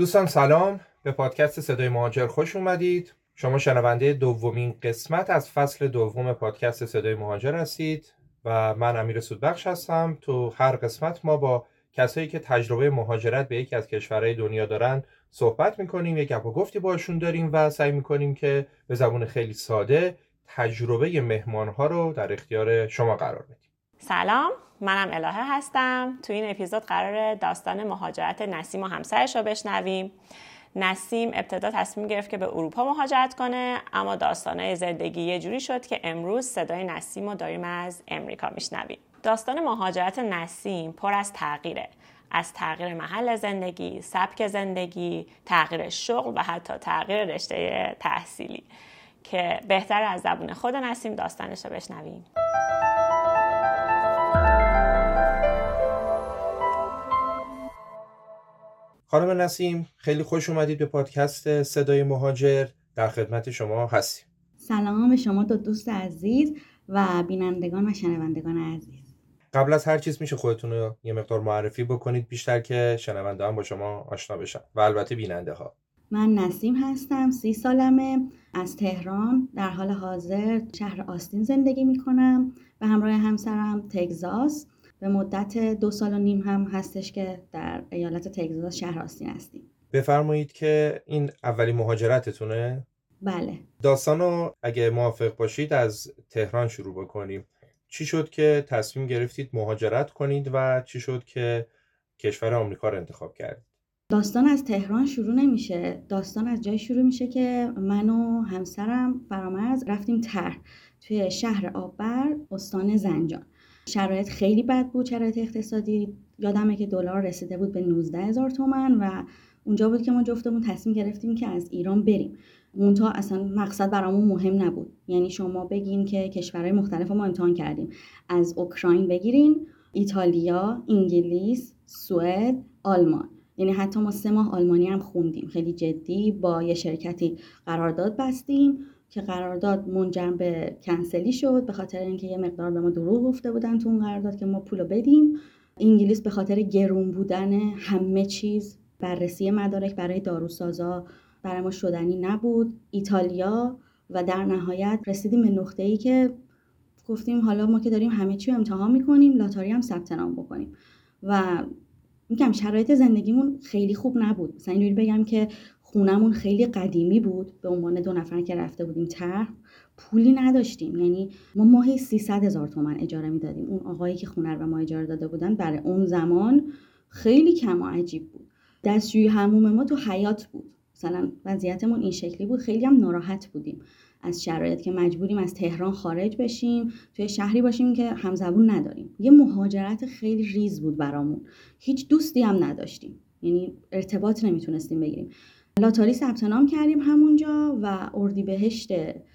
دوستان سلام. به پادکست صدای مهاجر خوش اومدید. شما شنونده دومین قسمت از فصل دوم پادکست صدای مهاجر هستید و من امیر سودبخش هستم. تو هر قسمت ما با کسایی که تجربه مهاجرت به یکی از کشورهای دنیا دارن صحبت می‌کنیم یک گپ و گفتی باشون داریم و سعی می‌کنیم که به زبون خیلی ساده تجربه مهمانها رو در اختیار شما قرار بدیم. سلام. منم الهه هستم. تو این اپیزود قرار داستان مهاجرت نسیم و همسرش رو بشنویم. نسیم ابتدا تصمیم گرفت که به اروپا مهاجرت کنه اما داستانهای زندگی یه جوری شد که امروز صدای نسیم رو داریم از امریکا میشنویم. داستان مهاجرت نسیم پر از تغییره. از تغییر محل زندگی، سبک زندگی، تغییر شغل و حتی تغییر رشته تحصیلی. که بهتر از زبون خود نسیم داستانش رو بشنویم. خانم نسیم خیلی خوش اومدید به پادکست صدای مهاجر. در خدمت شما هستیم. سلام به شما دو دوست عزیز و بینندگان و شنوندگان عزیز. قبل از هر چیز میشه خودتون رو یه مقدار معرفی بکنید بیشتر که شنونده هم با شما آشنا بشن. و البته بیننده ها من نسیم هستم سی سالمه. از تهران در حال حاضر شهر آستین زندگی می‌کنم و همراه همسرم تگزاس. به مدت دو سال و نیم هم هستش که در ایالت تگزاس شهر آستین هستیم. بفرمایید که این اولی مهاجرتتونه؟ بله. داستانو اگه موافق باشید از تهران شروع بکنیم. چی شد که تصمیم گرفتید مهاجرت کنید و چی شد که کشور آمریکا رو انتخاب کردید؟ داستان از تهران شروع نمیشه. داستان از جای شروع میشه که من و همسرم فرامرز رفتیم تر توی شهر آبر استان زنجان. شرایط خیلی بد بود شرایط اقتصادی. یادمه که دلار رسیده بود به 19 هزار تومن و اونجا بود که ما جفتمون تصمیم گرفتیم که از ایران بریم. اونتا اصلا مقصد برامون مهم نبود. یعنی شما بگین که کشورهای مختلف ما امتحان کردیم. از اوکراین بگیرین ایتالیا انگلیس سوئد آلمان. یعنی حتی ما سه ماه آلمانی هم خوندیم. خیلی جدی با یه شرکتی قرارداد بستیم. که قرارداد منجر به کنسلی شد به خاطر اینکه یه مقدار به ما دروغ گفته بودن تو اون قرارداد که ما پولو بدیم. انگلیس به خاطر گرون بودن همه چیز بررسی مدارک برای داروسازا برای ما شدنی نبود. ایتالیا و در نهایت رسیدیم به نقطه ای که گفتیم حالا ما که داریم همه چی رو امتحان می‌کنیم لاتاری هم ثبت نام بکنیم. و میگم شرایط زندگیمون خیلی خوب نبود. مثلا اینجوری بگم که خونمون خیلی قدیمی بود به عنوان دو نفر که رفته بودیم طرح پولی نداشتیم. یعنی ما ماهی 300 هزار تومن اجاره می‌دادیم. اون آقایی که خونه رو به ما اجاره داده بودن برای اون زمان خیلی کم و عجیب بود. دستشوی هموم ما تو حیات بود. مثلا وضعیتمون این شکلی بود. خیلی هم ناراحت بودیم. از شرایط که مجبوریم از تهران خارج بشیم توی شهری باشیم که همزبون نداریم. یه مهاجرت خیلی ریز بود برامون. هیچ دوستی هم نداشتیم. یعنی ارتباط نمی‌تونستیم بگیریم. لاتاری ثبت نام کردیم همونجا و اردیبهشت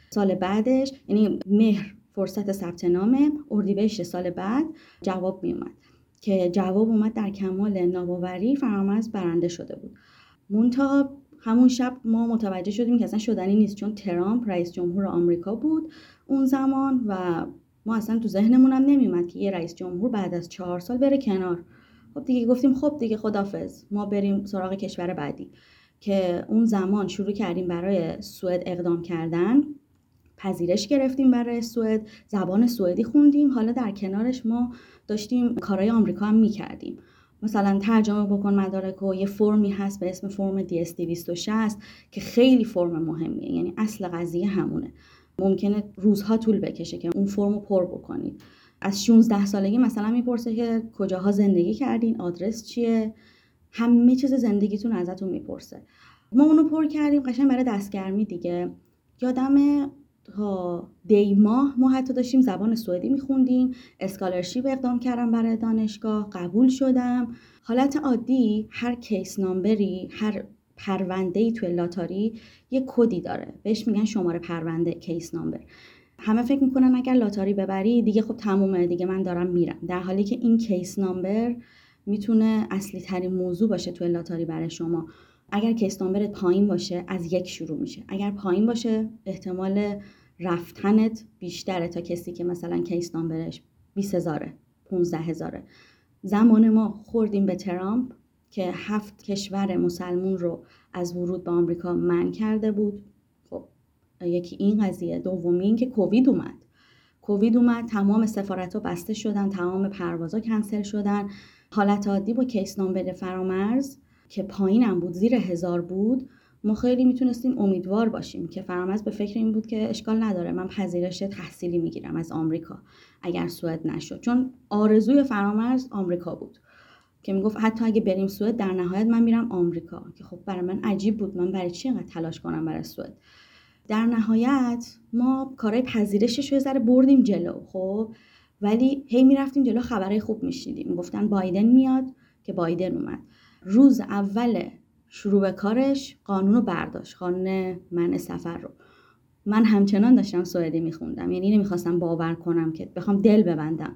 سال بعدش یعنی مهر فرصت ثبت نامه اردیبهشت سال بعد جواب می اومد که جواب اومد در کمال ناباوری فرامرز برنده شده بود. مونتا همون شب ما متوجه شدیم که اصلا شدنی نیست چون ترامپ رئیس جمهور آمریکا بود اون زمان و ما اصلا تو ذهنمون هم نمیومد که یه رئیس جمهور بعد از چهار سال بره کنار. خب دیگه گفتیم خب دیگه خدافظ ما بریم سراغ کشور بعدی. که اون زمان شروع کردیم برای سوئد اقدام کردن پذیرش گرفتیم برای سوئد زبان سوئدی خوندیم. حالا در کنارش ما داشتیم کارهای آمریکا هم می‌کردیم. مثلا ترجمه بکن مدارک و یه فرمی هست به اسم فرم DS260 که خیلی فرم مهمیه. یعنی اصل قضیه همونه. ممکنه روزها طول بکشه که اون فرم رو پر بکنید. از 16 سالگی مثلا می‌پرسه که کجاها زندگی کردین آدرس چیه؟ همه چیز زندگیتون ازتون می‌پرسه. ما اونو پر کردیم قشنگ برای دستگرمی دیگه. یادمه تا دی ماه ما حتی داشتیم زبان سوئدی میخوندیم. scholarship اقدام کردم برای دانشگاه قبول شدم. حالت عادی هر case number ی هر پرونده ای توی لاتاری یه کدی داره. بهش میگن شماره پرونده case number. همه فکر می‌کنن اگر لاتاری ببری دیگه خب تمومه دیگه من دارم میرم. در حالی که این case number می‌تونه اصلی ترین موضوع باشه توی لاتاری برای شما. اگر case number ت پایین باشه از یک شروع میشه. اگر پایین باشه احتمال رفتنت بیشتره تا کسی که مثلا case number ش 20 هزاره 15 هزاره. زمان ما خوردیم به ترامپ که هفت کشور مسلمون رو از ورود به آمریکا من کرده بود. خب یکی این قضیه دومی این که کووید اومد. کووید اومد تمام سفارت ها بسته شدن تمام پروازها کنسل شدن. حالت عادی با کیس نامبر فرامرز که پایینم بود زیر هزار بود. ما خیلی می‌تونستیم امیدوار باشیم که فرامرز به فکر این بود که اشکال نداره من پذیرش تحصیلی می‌گیرم از آمریکا اگر سوئد نشد. چون آرزوی فرامرز آمریکا بود که می‌گفت حتی اگه بریم سوئد در نهایت من میرم آمریکا. که خب برای من عجیب بود من برای چی اینقدر تلاش کنم برای سوئد؟ در نهایت ما کارهای پذیرشش رو ذره بردیم جلو خب؟ ولی هی می‌رفتیم جلو خبرهای خوب میشنیدیم. می‌گفتن بایدن میاد که بایدن اومد. روز اول شروع به کارش قانون رو برداشت قانون من سفر رو. من همچنان داشتم سوئدی میخوندم. یعنی نمی‌خواستم باور کنم که بخوام دل ببندم.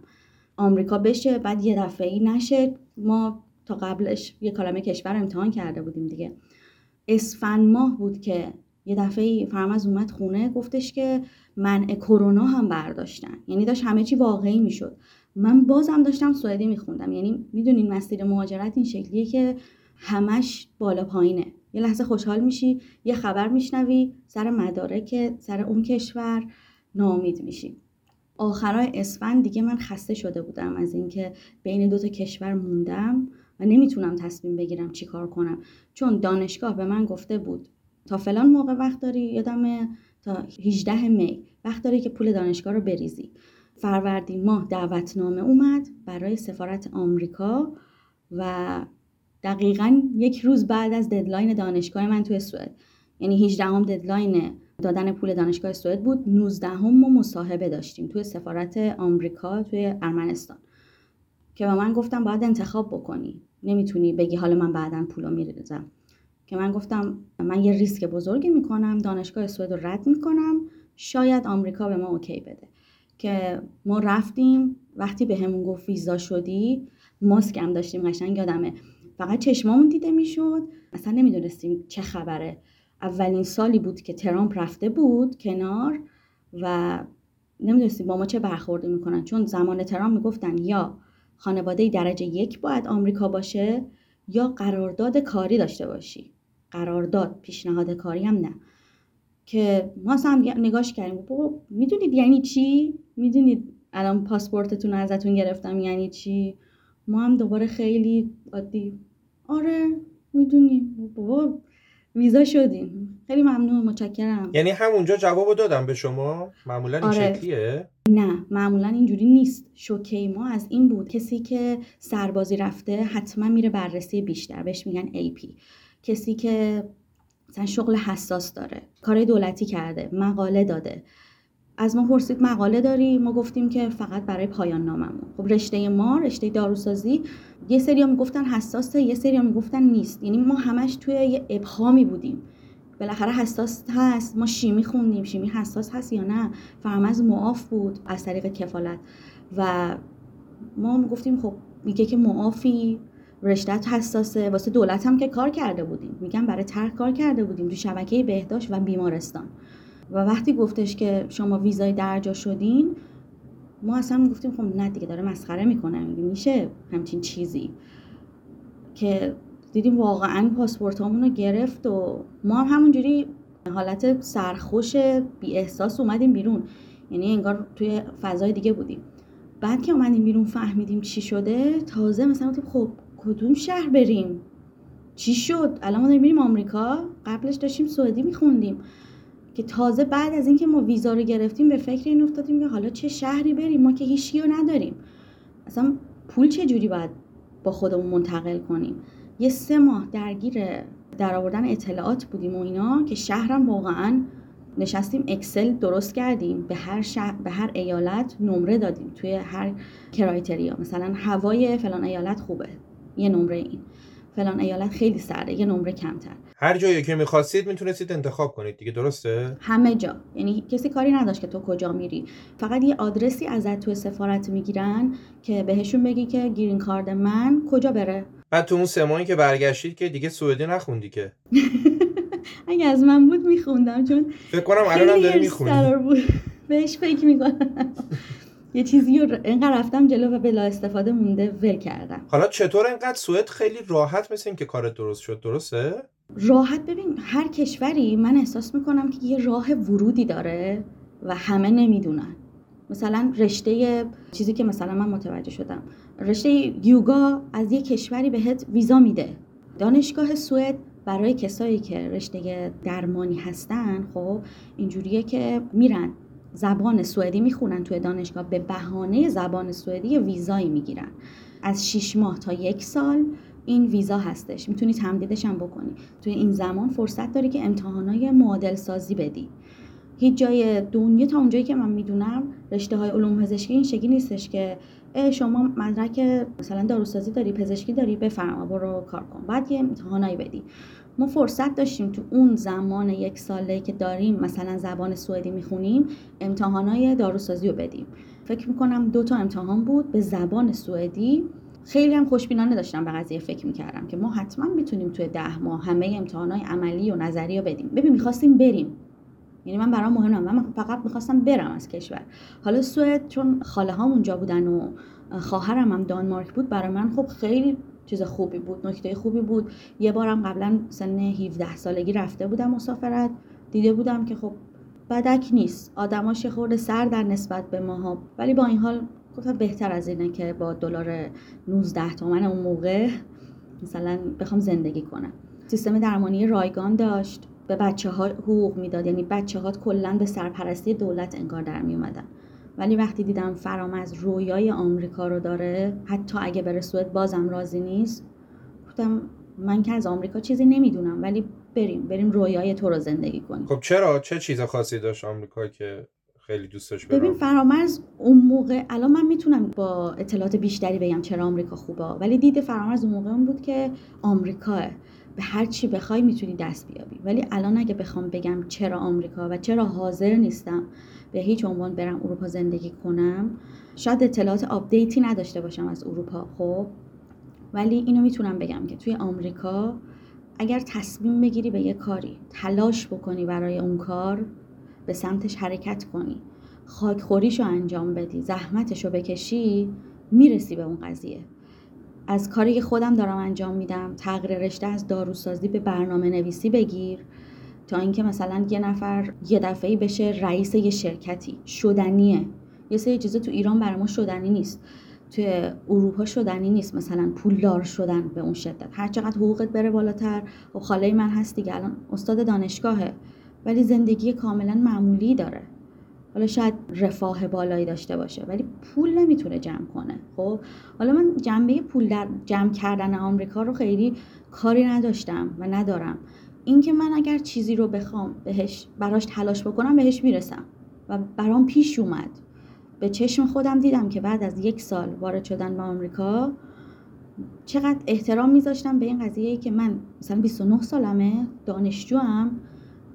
آمریکا بشه بعد یه دفعه ای نشه. ما تا قبلش یه کلمه کشور امتحان کرده بودیم دیگه. اسفند ماه بود که یه دفعه فرمز اومد خونه گفتش که منع کرونا هم برداشتن. یعنی داشت همه چی واقعی می‌شد. من بازم داشتم سوئدی میخوندم. یعنی می‌دونین مسیر مهاجرت این شکلیه که همش بالا پایینه. یه لحظه خوشحال میشی یه خبر میشنوی سر مدارک سر اون کشور ناامید میشی. آخرای اسفند دیگه من خسته شده بودم از اینکه بین دو تا کشور موندم و نمی‌تونم تصمیم بگیرم چی کار کنم. چون دانشگاه به من گفته بود تا فلان موقع وقت داری؟ یادم تا 18 می وقت داری که پول دانشگاه رو بریزی. فروردین ماه دعوتنامه اومد برای سفارت آمریکا و دقیقا یک روز بعد از deadline دانشگاه من توی سوئد. یعنی 18 هم deadline دادن پول دانشگاه سوئد بود. 19 هم ما مصاحبه داشتیم توی سفارت آمریکا توی ارمنستان. که به من گفتن باید انتخاب بکنی. نمی‌تونی بگی حالا من بعدا پولو میریزم. که من گفتم من یه ریسک بزرگی می‌کنم دانشگاه سوئد رو رد می‌کنم شاید آمریکا به ما okay بده. که ما رفتیم وقتی بهمون گفت ویزا شدی ماسک هم داشتیم قشنگ یادمه. فقط چشمامون دیده می‌شد. اصلا نمی‌دونستیم چه خبره. اولین سالی بود که ترامپ رفته بود کنار و نمی‌دونستیم با ما چه برخوردی می‌کنن. چون زمان ترامپ می‌گفتن یا خانواده درجه یک باید آمریکا باشه یا قرارداد کاری داشته باشی. قرارداد پیشنهاد کاری هم نه. که ما هم نگاش کردیم. بابا می‌دونید یعنی چی؟ می‌دونید الان پاسپورتتون ازتون گرفتم یعنی چی؟ ما هم دوباره خیلی عادی. آره می‌دونیم. بابا ویزا شدیم. خیلی ممنون متشکرم. یعنی همونجا جوابو دادم به شما؟ معمولا این آره. شکلیه؟ نه معمولا اینجوری نیست. شوکه ما از این بود. کسی که سربازی رفته حتما میره بررسی بیشتر. بهش میگن پی کسی که مثلا شغل حساس داره کار دولتی کرده مقاله داده. از ما پرسید مقاله داری؟ ما گفتیم که فقط برای پایان ناممون. خب رشته ما رشته داروسازی یه سری می‌گفتن حساسه یه سری می‌گفتن نیست. یعنی ما همش توی یه ابهامی بودیم. بالاخره حساس هست ما شیمی خوندیم. شیمی حساس هست یا نه؟ فرمز معاف بود از طریق کفالت. و ما می‌گفتیم خب میگه که معافی. رشتت حساسه. واسه دولت هم که کار کرده بودیم. میگم برای ترک کار کرده بودیم تو شبکه بهداشت و بیمارستان. و وقتی گفتش که شما ویزای درجا شدین ما اصلا گفتیم خب نه دیگه داره مسخره می‌کنه. میشه همچین چیزی. که دیدیم واقعا پاسپورت رو گرفت و ما هم همونجوری حالت سرخوش بی احساس اومدیم بیرون. یعنی انگار توی فضای دیگه بودیم. بعد که اومدیم بیرون فهمیدیم چی شده تازه مثلا خب کدوم شهر بریم؟ چی شد؟ الان ما داریم میریم آمریکا؟ قبلش داشتیم سعودی میخوندیم. که تازه بعد از اینکه ما ویزا رو گرفتیم به فکر این افتادیم که حالا چه شهری بریم؟ ما که هیچی رو نداریم. اصلا پول چه جوری باید با خودمون منتقل کنیم؟ یه سه ماه درگیر در آوردن اطلاعات بودیم و اینا که شهرم واقعا نشستیم اکسل درست کردیم. به هر شهر به هر ایالت نمره دادیم توی هر کرایتریا. مثلا هوای فلان ایالت خوبه. یه نمره این. فلان ایالت خیلی سرده یه نمره کمتر. هر جایی که می‌خواستید می‌تونستید انتخاب کنید دیگه درسته؟ همه جا. یعنی کسی کاری نداشت که تو کجا میری. فقط یه آدرسی ازت تو سفارت می‌گیرن که بهشون بگی که گیرین کارد من کجا بره. بعد تو اون سه ماهی که برگشتید که دیگه سوئدی نخوندی که. اگه از من بود میخوندم چون فکر کنم الانم داری می‌خونی. بهش فکر می‌کنم. یه چیزی رو اینقدر رفتم جلو و بلا استفاده مونده ول کردم. حالا چطور اینقدر سوئد خیلی راحت مثل که کارت درست شد درسته؟ راحت ببین هر کشوری من احساس می‌کنم که یه راه ورودی داره و همه نمی‌دونن. مثلا رشته چیزی که مثلا من متوجه شدم رشته یوگا از یه کشوری بهت ویزا میده. دانشگاه سوئد برای کسایی که رشته درمانی هستن خب اینجوریه که میرن. زبان سوئدی می‌خونن توی دانشگاه به بهانه زبان سوئدی ویزایی می‌گیرن. از 6 ماه تا یک سال این ویزا هستش. می‌تونی تمدیدش هم بکنی. توی این زمان فرصت داری که امتحانای معادل سازی بدی. هیچ جای دنیا تا اونجایی که من می‌دونم رشته های علوم پزشکی این شکلی نیستش که شما مدرک مثلا داروسازی داری پزشکی داری بفرما برو کار کن. بعد یه امتحانایی بدی. ما فرصت داشتیم تو اون زمان یک ساله که داریم مثلا زبان سوئدی می‌خونیم امتحانای داروسازی رو بدیم. فکر می‌کنم دو تا امتحان بود به زبان سوئدی. خیلی هم خوشبینانه داشتم به قضیه فکر می‌کردم که ما حتما می‌تونیم توی ده ماه همه امتحانای عملی و نظری رو بدیم. ببین می‌خواستیم بریم. یعنی من برام مهم من فقط می‌خواستم برم از کشور. حالا سوئد چون خاله هم اونجا بودن و خواهرم هم دانمارک بود برای من خب خیلی چیز خوبی بود نکته خوبی بود. یه بارم قبلا سن 17 سالگی رفته بودم مسافرت. دیده بودم که خب بدک نیست. آدماش یه خورده سر در نسبت به ماها. ولی با این حال گفتم بهتر از اینه که با دلار 19 تومن اون موقع مثلا بخوام زندگی کنم. سیستم درمانی رایگان داشت. به بچه ها حقوق می‌داد. یعنی بچه ها کلا به سرپرستی دولت انگار در می اومدن ولی وقتی دیدم فرامز رویای آمریکا رو داره حتی اگه بره سوئد بازم راضی نیست گفتم من که از آمریکا چیزی نمی‌دونم ولی بریم بریم رویای تو رو زندگی کنیم. خب چرا؟ چه چیز خاصی داشت آمریکا که خیلی دوست داشت ببین فرامرز اون موقع الان من می‌تونم با اطلاعات بیشتری بگم چرا آمریکا خوبه ولی دید فرامرز اون موقع اون بود که آمریکاه. به هر چی بخوای می‌تونی دست بیابی. ولی الان اگه بخوام بگم چرا آمریکا و چرا حاضر نیستم به هیچ عنوان برم اروپا زندگی کنم شاید اطلاعات آپدیتی نداشته باشم از اروپا خب. ولی اینو می‌تونم بگم که توی آمریکا اگر تصمیم بگیری به یه کاری تلاش بکنی برای اون کار به سمتش حرکت کنی خاکخوریشو انجام بدی زحمتشو بکشی می‌رسی به اون قضیه. از کاری که خودم دارم انجام میدم تغییر رشته از داروسازی به برنامه نویسی بگیر تا اینکه مثلا یه نفر یه دفعه بشه رئیس یه شرکتی. شدنیه. یه سری چیزا تو ایران برای ما شدنی نیست. توی اروپا شدنی نیست. مثلا پولدار شدن به اون شدت. هر چقدر حقوقت بره بالاتر. و خب خاله من هست دیگه الان استاد دانشگاهه. ولی زندگی کاملا معمولی داره. حالا شاید رفاه بالایی داشته باشه ولی پول نمی‌تونه جمع کنه. خب حالا من جنبه پول در جمع کردن آمریکا رو خیلی کاری نداشتم و ندارم. اینکه من اگر چیزی رو بخوام بهش براش تلاش بکنم بهش می‌رسم و برام پیش اومد. به چشم خودم دیدم که بعد از یک سال وارد شدن به آمریکا چقدر احترام میذاشتم به این قضیه ای که من مثلا 29 سالمه دانشجوم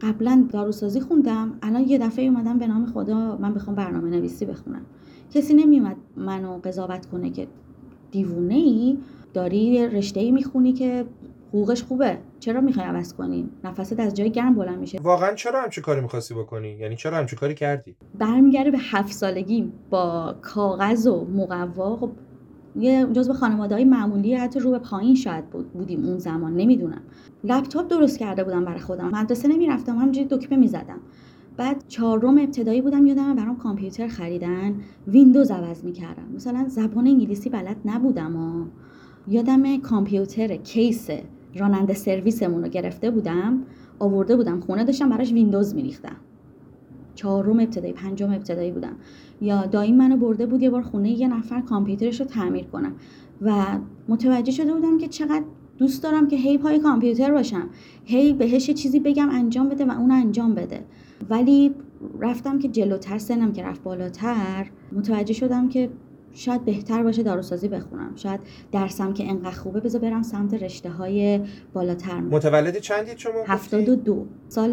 قبلا داروسازی خوندم الان یه دفعه اومدم به نام خدا من بخوام برنامه نویسی بخونم. کسی نمیومد منو قضاوت کنه که دیوونه ای داری رشته ای می‌خونی که حقوقش خوبه. چرا می‌خوای عوض کنی؟ نفست از جای گرم بلند میشه. واقعا چرا همچین کاری می‌خواستی بکنی؟ یعنی چرا همچین کاری کردی؟ برمیگرده به هفت سالگی با کاغذ و مقوا خب یه جزو خانواده های معمولی حتی رو به پایین شاید بود بودیم اون زمان نمی‌دونم. لپتاپ درست کرده بودم برای خودم. مدرسه نمی‌رفتم همینجوری دکمه می‌زدم. بعد چهارم ابتدایی بودم یادم برام کامپیوتر خریدن ویندوز عوض می‌کردم. مثلا زبان انگلیسی بلد نبودم و یادم کامپیوتر کیس راننده سرویسمون رو گرفته بودم آورده بودم خونه داشتم براش ویندوز میریختم. چهارم ابتدایی پنجم ابتدایی بودم. یا دایی منو برده بود یه بار خونه یه نفر کامپیوترش رو تعمیر کنم. و متوجه شده بودم که چقدر دوست دارم که هی پای کامپیوتر باشم. هی بهش چیزی بگم انجام بده و اون انجام بده. ولی رفتم که جلوتر سنم که رفت بالاتر متوجه شدم که شاید بهتر باشه داروسازی بخونم. شاید درسم که انقدر خوبه بذار برم سمت رشته های بالاتر. متولد چندید شما 72 سال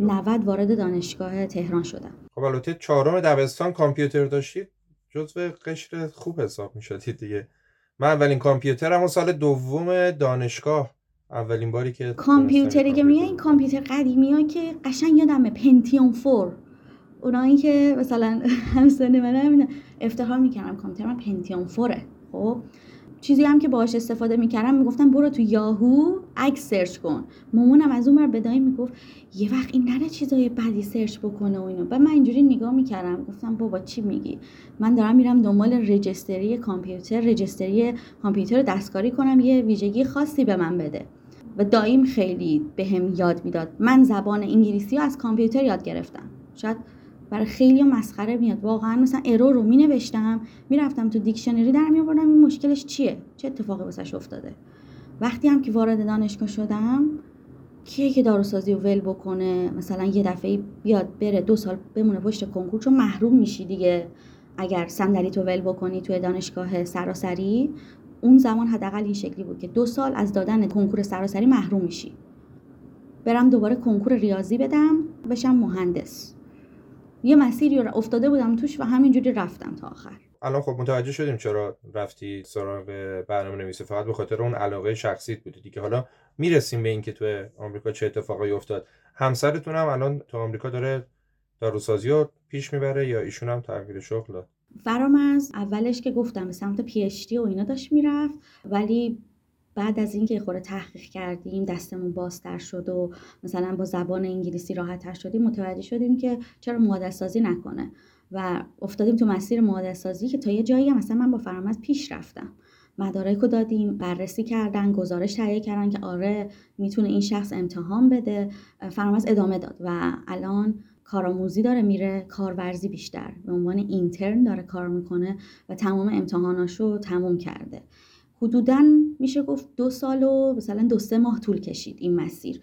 90 وارد دانشگاه تهران شدم. خب البته چهارم دبستان کامپیوتر داشتید جزو قشر خوب حساب می‌شدید دیگه. من اولین کامپیوترم سال دوم دانشگاه. اولین باری که کامپیوتری که میگه این کامپیوتر قدیمی ها که قشنگ یادمه پنتیوم فور اونایی که مثلا همسن من هم افتخار می‌کردم کامپیوتر من پنتیوم four ه خب؟ چیزی هم که باهاش استفاده می‌کردم می‌گفتم برو تو یاهو عکس search کن. مامانم از اون بر بدایی می‌گفت یه وقت این نره چیزای بدی search بکنه و اینو بعد من اینجوری نگاه می‌کردم گفتم بابا چی میگی؟ من دارم میرم دنبال registry کامپیوتر registry کامپیوتر دستکاری کنم یه ویژگی خاصی به من بده. و داییم خیلی به هم یاد می‌داد. من زبان انگلیسی رو از کامپیوتر یاد گرفتم. شاید برای خیلی مسخره میاد. واقعا مثلا ارور رو می نوشتم می‌رفتم تو دیکشنری در می آوردم این مشکلش چیه؟ چه اتفاقی واسش افتاده؟ وقتی هم که وارد دانشگاه شدم کیه که داروسازی رو ول بکنه؟ مثلا یه دفعه بیاد بره دو سال بمونه پشت کنکور چون محروم میشی دیگه. اگر صندلی تو ول بکنی توی دانشگاه سراسری اون زمان حداقل این شکلی بود که دو سال از دادن کنکور سراسری محروم میشی. برم دوباره کنکور ریاضی بدم بشم مهندس. یه مسیری رو افتاده بودم توش و همینجوری رفتم تا آخر. الان خب متوجه شدیم چرا رفتی سراغ برنامه نویسی فقط به خاطر اون علاقه شخصیت بودی دیگه. حالا می‌رسیم به اینکه تو آمریکا چه اتفاقایی افتاد. همسرتون هم الان تو آمریکا داره داروسازی رو پیش می‌بره یا ایشون هم تغییر شغل داد؟ فرامرز اولش که گفتم به سمت پی و اینا داشت می‌رفت ولی بعد از اینکه خورده تحقیق کردیم دستمون بازتر شد و مثلا با زبان انگلیسی راحتتر شدیم متوجه شدیم که چرا ماده سازی نکنه. و افتادیم تو مسیر ماده سازی که تا یه جایی هم مثلا من با فرامرز پیش رفتم. مدارک رو دادیم بررسی کردن گزارش تهیه کردن که آره می‌تونه این شخص امتحان بده. فرامرز ادامه داد و الان کارآموزی داره میره کارورزی بیشتر. به عنوان اینترن داره کار می‌کنه و تمام امتحاناشو تموم کرده. حدودا میشه گفت دو سال و مثلا دو سه ماه طول کشید این مسیر.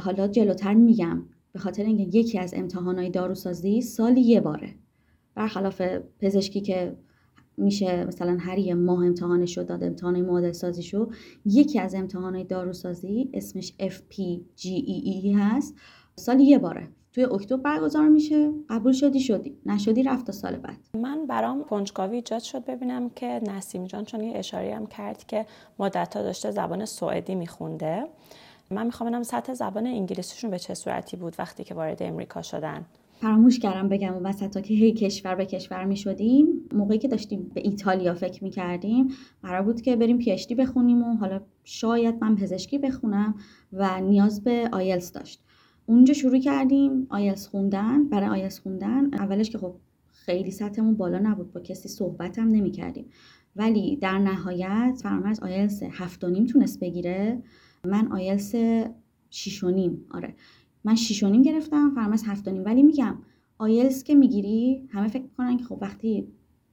حالا جلوتر میگم به خاطر اینکه یکی از امتحانهای داروسازی سالی یه باره. برخلاف پزشکی که میشه مثلا هر یه ماه امتحانش شد داد امتحان معادل سازی شو یکی از امتحانهای داروسازی اسمش FPGEE هست سالی یه باره. توی اکتبر برگزار میشه. قبول شدی شدی. نشدی رفت تا سال بعد. من برام کنجکاوی ایجاد شد. ببینم که نسیم جان چون یه اشاری هم کرد که مدت ها داشته زبان سوئدی میخونده. من می‌خوام ببینم سطح زبان انگلیسیشون به چه صورتی بود وقتی که وارد امریکا شدن. فراموش کردم بگم اون وسط که هی کشور به کشور می شدیم موقعی که داشتیم به ایتالیا فکر می کردیم قرار بود که بریم پیشتی بخونیم و حالا شاید من پزشکی بخونم و نیاز به آیلز داشت. اونجا شروع کردیم آیلس خوندن. برای آیلس خوندن اولش که خب خیلی سطحمون بالا نبود با کسی صحبت هم نمی کردیم ولی در نهایت فرامرز آیلس هفت و نیم تونست بگیره. من آیلس شیش و نیم آره. من شیش و نیم گرفتم فرامرز هفت و نیم. ولی میگم آیلس که می‌گیری همه فکر کنن که خب وقتی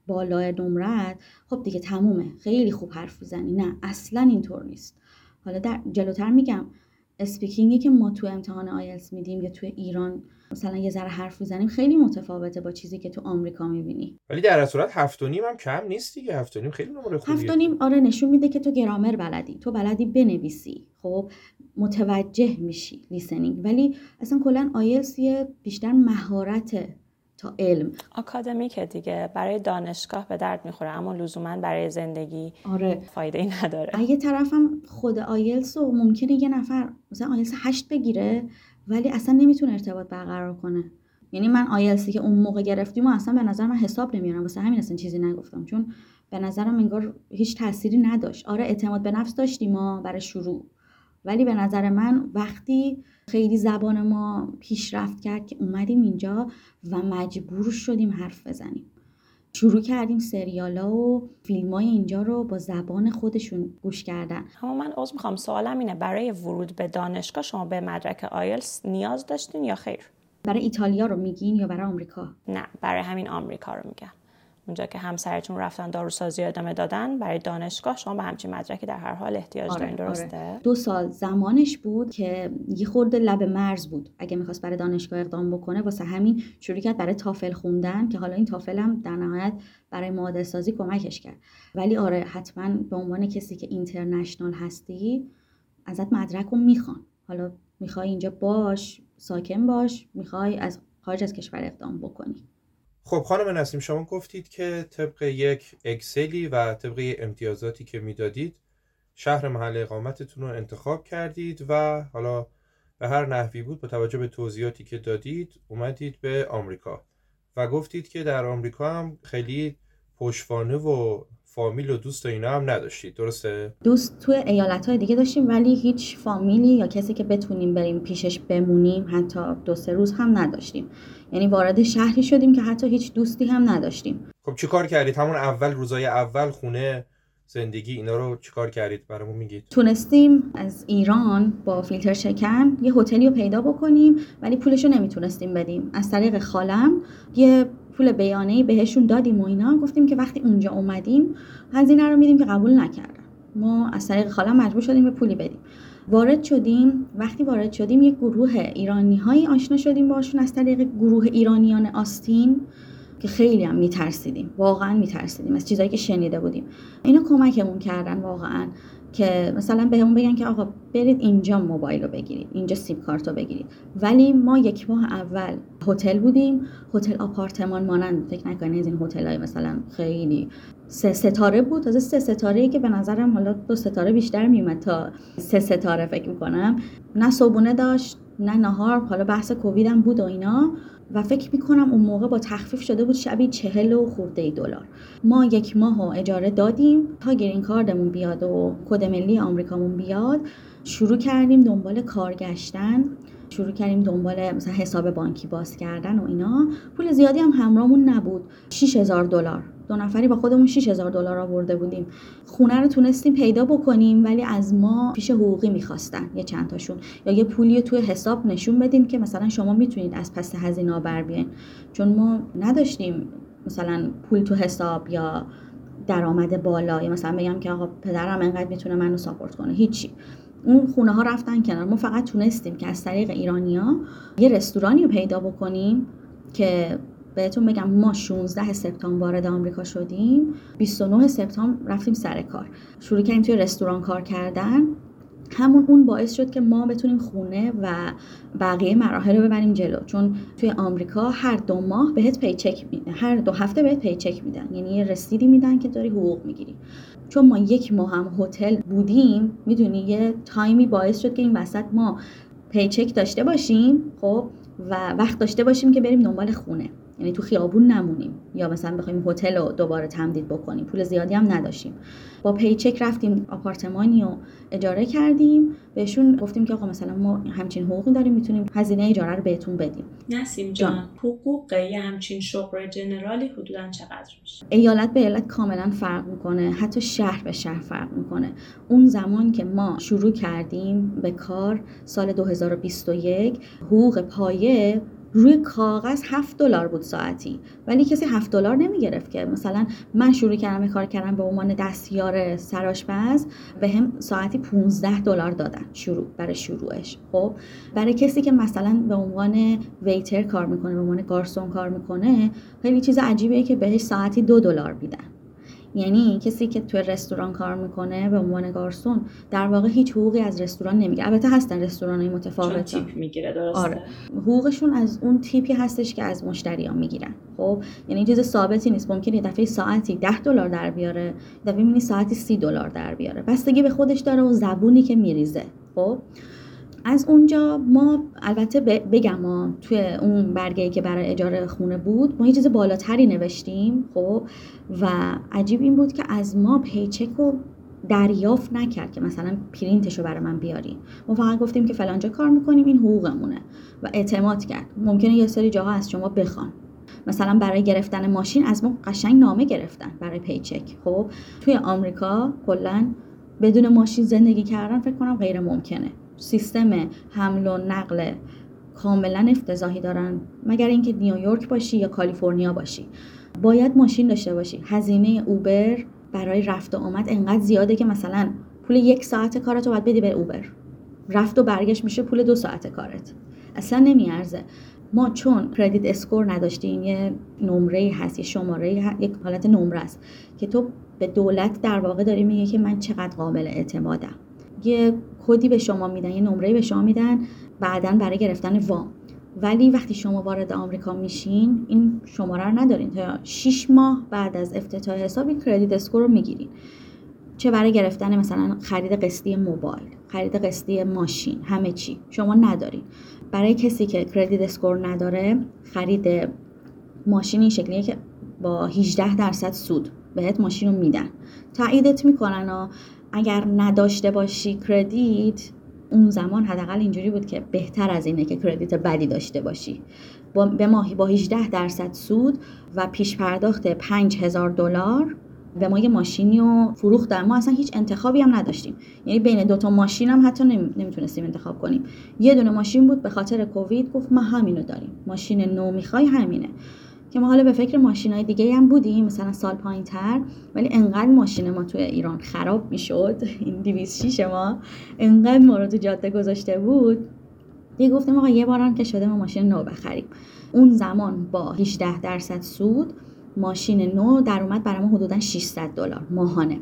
بالای نمرت خب دیگه تمومه. خیلی خوب حرف می‌زنی. نه اصلا اینطور نیست. حالا در جلوتر میگم speaking ی که ما تو امتحان آیلتس میدیم یا تو ایران مثلا یه ذره حرف می‌زنیم خیلی متفاوته با چیزی که تو آمریکا می‌بینی. ولی در صورت هفت و نیم هم کم نیست دیگه. هفت و نیم خیلی نمره خوبیه. هفت و نیم آره نشون میده که تو گرامر بلدی. تو بلدی بنویسی. خب متوجه میشی listening. ولی اصلا کلا آیلتس یه بیشتر مهارت تا علم. آکادمیکه دیگه برای دانشگاه به درد می‌خوره اما لزوما برای زندگی آره. فایده ای نداره. اگه طرفم خود آیلس و ممکنه یه نفر مثلا آیلس هشت بگیره ولی اصلا نمی‌تونه ارتباط برقرار کنه. یعنی من آیلسی که اون موقع گرفتیم و اصلا به نظر من حساب نمیارم. واسه همین اصلا چیزی نگفتم. چون به نظرم انگار هیچ تأثیری نداشت. آره اعتماد به نفس داشتیم ما برای شروع. ولی به نظر من وقتی خیلی زبان ما پیشرفت کرد که اومدیم اینجا و مجبور شدیم حرف بزنیم. شروع کردیم سریالا و فیلم های اینجا رو با زبان خودشون گوش کردن. اما من عضو می‌خوام سوالم اینه برای ورود به دانشگاه شما به مدرک آیلس نیاز داشتین یا خیر؟ برای ایتالیا رو میگین یا برای آمریکا؟ نه برای همین آمریکا رو میگم. اونجا که همسرتون رفتن داروسازی ادامه دادن برای دانشگاه شما به همچین مدرکی در هر حال احتیاج آره، دارین درسته؟ آره. دو سال زمانش بود که یه خورده لب مرز بود. اگه می‌خواست برای دانشگاه اقدام بکنه واسه همین شروع کرد برای تافل خوندن که حالا این تافل هم در نهایت برای معادل سازی کمکش کرد. ولی آره حتما به عنوان کسی که اینترنشنال هستی ازت مدرک رو می‌خوان. حالا می‌خوای اینجا باش ساکن باش می‌خوای از خارج از کشور اقدام بکنی. خب خانم نسیم شما گفتید که طبق یک اکسلی و طبق امتیازاتی که می‌دادید شهر محل اقامتتون رو انتخاب کردید و حالا به هر نحوی بود با توجه به توضیحاتی که دادید اومدید به آمریکا و گفتید که در آمریکا هم خیلی پشوانه و فامیل و دوست و اینا هم نداشتید درسته؟ دوست تو ایالت های دیگه داشتیم ولی هیچ فامیلی یا کسی که بتونیم بریم پیشش بمونیم حتی دو سه روز هم نداشتیم یعنی وارد شهری شدیم که حتی هیچ دوستی هم نداشتیم. خب چی کار کردید؟ همون اول روزای اول خونه زندگی اینا رو چیکار کردید؟ برامون میگید. تونستیم از ایران با فیلتر شکن یه هتلی رو پیدا بکنیم ولی پولش رو نمی‌تونستیم بدیم. از طریق خالم یه پول بیانه بهشون دادیم و اینا. گفتیم که وقتی اونجا اومدیم هزینه رو میدیم که قبول نکردن. ما از طریق خالم مجبور شدیم به پولی بدیم. وارد شدیم وقتی وارد شدیم یک گروه ایرانی هایی آشنا شدیم باشون از طریق گروه ایرانیان آستین که خیلی هم میترسیدیم واقعا میترسیدیم از چیزایی که شنیده بودیم. اینا کمکمون کردن واقعا. که مثلا بهمون بگن که آقا برید اینجا موبایل رو بگیرید اینجا سیم کارت رو بگیرید. ولی ما یک ماه اول هتل بودیم. هتل آپارتمان مانند فکر نکنید این هتل های مثلا خیلی سه ستاره بود. تازه سه ستاره ای که به نظرم حالا دو ستاره بیشتر میومد تا سه ستاره فکر می‌کنم. نه صبونه داشت نه نهار. حالا بحث کووید هم بود و اینا. و فکر می‌کنم اون موقع با تخفیف شده بود شبی چهل و خورده دلار. ما یک ماه و اجاره دادیم تا گرین کاردمون بیاد و کد ملی آمریکامون بیاد. شروع کردیم دنبال کار گشتن شروع کردیم دنبال مثلا حساب بانکی باز کردن و اینا. پول زیادی هم همراهمون نبود. 6000 دلار. دو نفری با خودمون 6000 دلار آورده بودیم. خونه رو تونستیم پیدا بکنیم ولی از ما پیش حقوقی می‌خواستن یه چند تاشون. یا یه پولی توی حساب نشون بدیم که مثلا شما می‌تونید از پس هزینه بر بیاین. چون ما نداشتیم مثلا پول تو حساب یا درآمد بالا. یا مثلا بگم که آقا پدرم انقدر می‌تونه منو ساپورت کنه. هیچی. اون خونه ها رفتن کنار. ما فقط تونستیم که از طریق ایرانیا یه رستورانی رو پیدا بکنیم که بهتون بگم ما 16 سپتامبر وارد آمریکا شدیم 29 سپتامبر رفتیم سر کار. شروع کردیم توی رستوران کار کردن. همون اون باعث شد که ما بتونیم خونه و بقیه مراحل رو ببریم جلو. چون توی آمریکا هر دو ماه بهت پیچک میدن هر دو هفته بهت پیچک میدن. یعنی یه رسیدی میدن که داری حقوق می‌گیری. چون ما یک ماه هم هتل بودیم می‌دونی یه تایمی باعث شد که این وسط ما پیچک داشته باشیم خب و وقت داشته باشیم که بریم دنبال خونه. یعنی تو خیابون نمونیم. یا مثلا بخوایم هتل رو دوباره تمدید بکنیم. پول زیادی هم نداشتیم. با پیچک رفتیم آپارتمانی رو اجاره کردیم. بهشون گفتیم که آقا مثلا ما همچین حقوقی داریم می‌تونیم هزینه اجاره رو بهتون بدیم. نسیم جان. حقوق یه همچین شغل جنرالی حدودا چقدر میشه؟ ایالت به ایالت کاملا فرق می‌کنه. حتی شهر به شهر فرق می‌کنه. اون زمان که ما شروع کردیم به کار سال 2021 حقوق پایه روی کاغذ 7 دلار بود ساعتی. ولی کسی 7 دلار نمی‌گرفت که. مثلا من شروع کردم کار کردم به عنوان دستیار سراشپز به هم ساعتی 15 دلار دادن شروع برای شروعش. خب؟ برای کسی که مثلا به عنوان ویتر کار می‌کنه به عنوان گارسون کار می‌کنه خیلی چیز عجیبیه که بهش ساعتی دو دلار میدن. یعنی کسی که توی رستوران کار می‌کنه به عنوان گارسون در واقع هیچ حقوقی از رستوران نمی‌گیره. البته هستن رستورانای متفاوت تیپ می‌گیره درسته. آره. حقوقشون از اون تیپی هستش که از مشتریان می‌گیرن. خب یعنی چیز ثابتی نیست. ممکنه یه دفعه ساعتی 10 دلار در بیاره دفعه می‌بینی ساعتی 30 دلار در بیاره. بستگی به خودش داره و زبونی که میریزه. خب؟ از اونجا ما البته بگم ما توی اون برگه که برای اجاره خونه بود ما یه چیز بالاتری نوشتیم خب؟ و عجیب این بود که از ما پیچک رو دریافت نکرد که مثلا پرینتش رو برای من بیاریم ما فقط گفتیم که فلانجا کار می‌کنیم این حقوقمونه. و اعتماد کرد. ممکنه یه سری جاها از شما بخوان. مثلا برای گرفتن ماشین از ما قشنگ نامه گرفتن برای پیچک خب؟ توی آمریکا کلا بدون ماشین زندگی کردن فکر کنم غیر ممکنه. سیستم حمل و نقل کاملا افتضاحی دارن مگر اینکه نیویورک باشی یا کالیفرنیا باشی. باید ماشین داشته باشی. هزینه اوبر برای رفت و آمد انقدر زیاده که مثلا پول یک ساعت کارت رو باید بدی به اوبر. رفت و برگشت میشه پول دو ساعت کارت. اصلا نمیارزه. ما چون کردیت اسکور نداشتیم یه نمره هست یه شماره یک حالت نمره است که تو به دولت در واقع داری میگه که من چقدر قابل اعتمادم. یه کدی به شما میدن یه نمره به شما میدن بعدا برای گرفتن وام. ولی وقتی شما وارد آمریکا میشین این شماره رو ندارین. تا 6 ماه بعد از افتتاح حساب این credit score رو می‌گیرین. چه برای گرفتن مثلا خرید قسطی موبایل خرید قسطی ماشین همه چی. شما ندارین. برای کسی که credit score نداره خرید ماشین این شکلیه که با 18 درصد سود بهت ماشین رو میدن. تاییدت می‌کنن و اگر نداشته باشی کردیت اون زمان حداقل اینجوری بود که بهتر از اینه که کردیت بدی داشته باشی. با به ماهی با 18 درصد سود و پیش پرداخت 5000 دلار به ما یه ماشینی رو فروختن ما اصلا هیچ انتخابی هم نداشتیم. یعنی بین دوتا ماشین هم حتی نمی‌تونستیم انتخاب کنیم. یه دونه ماشین بود به خاطر کووید گفت ما همینو داریم. ماشین نو می‌خوای همینه. که ما حالا به فکر ماشین های دیگه هم بودیم مثلا سال پایین تر ولی انقدر ماشین ما توی ایران خراب می‌شد. این 206 ما انقدر ما رو تو جاده گذاشته بود. دیگه گفتیم آقا یه بارم که شده ما ماشین نو بخریم. اون زمان با 18 درصد سود ماشین نو در اومد برای ما حدودا 600 دلار ماهانه.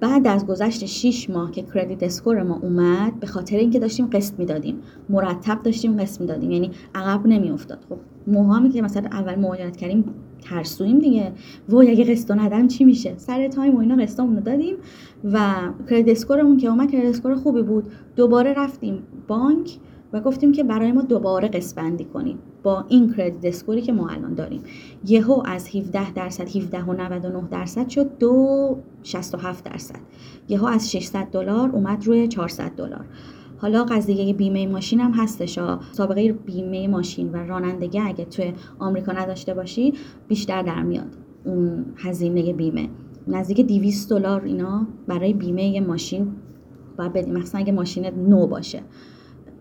بعد از گذشت 6 ماه که کردیت اسکور ما اومد به خاطر اینکه داشتیم قسط می‌دادیم. مرتب داشتیم قسط می‌دادیم. یعنی عقب نمیافتاد. خب ما هم که مثلا اول مهاجرت کردیم ترسویم دیگه. وای اگه قسط ندم چی میشه؟ سر time و اینا قسطمون رو دادیم و credit score مون که اومد credit score خوبی بود. دوباره رفتیم بانک. و گفتیم که برای ما دوباره قسط بندی کنیم با این credit score ی که ما الان داریم. یهو از 17 درصد 17 و 99 درصد شد دو 67 درصد. یهو از 600 دلار اومد روی 400 دلار. حالا قضیه بیمه ماشین هم هستش. سابقه بیمه ماشین و رانندگی اگه توی آمریکا نداشته باشی بیشتر در میاد اون هزینه بیمه. نزدیک 200 دلار اینا برای بیمه ماشین. باید بدیم مثلا اگه ماشین نو باشه.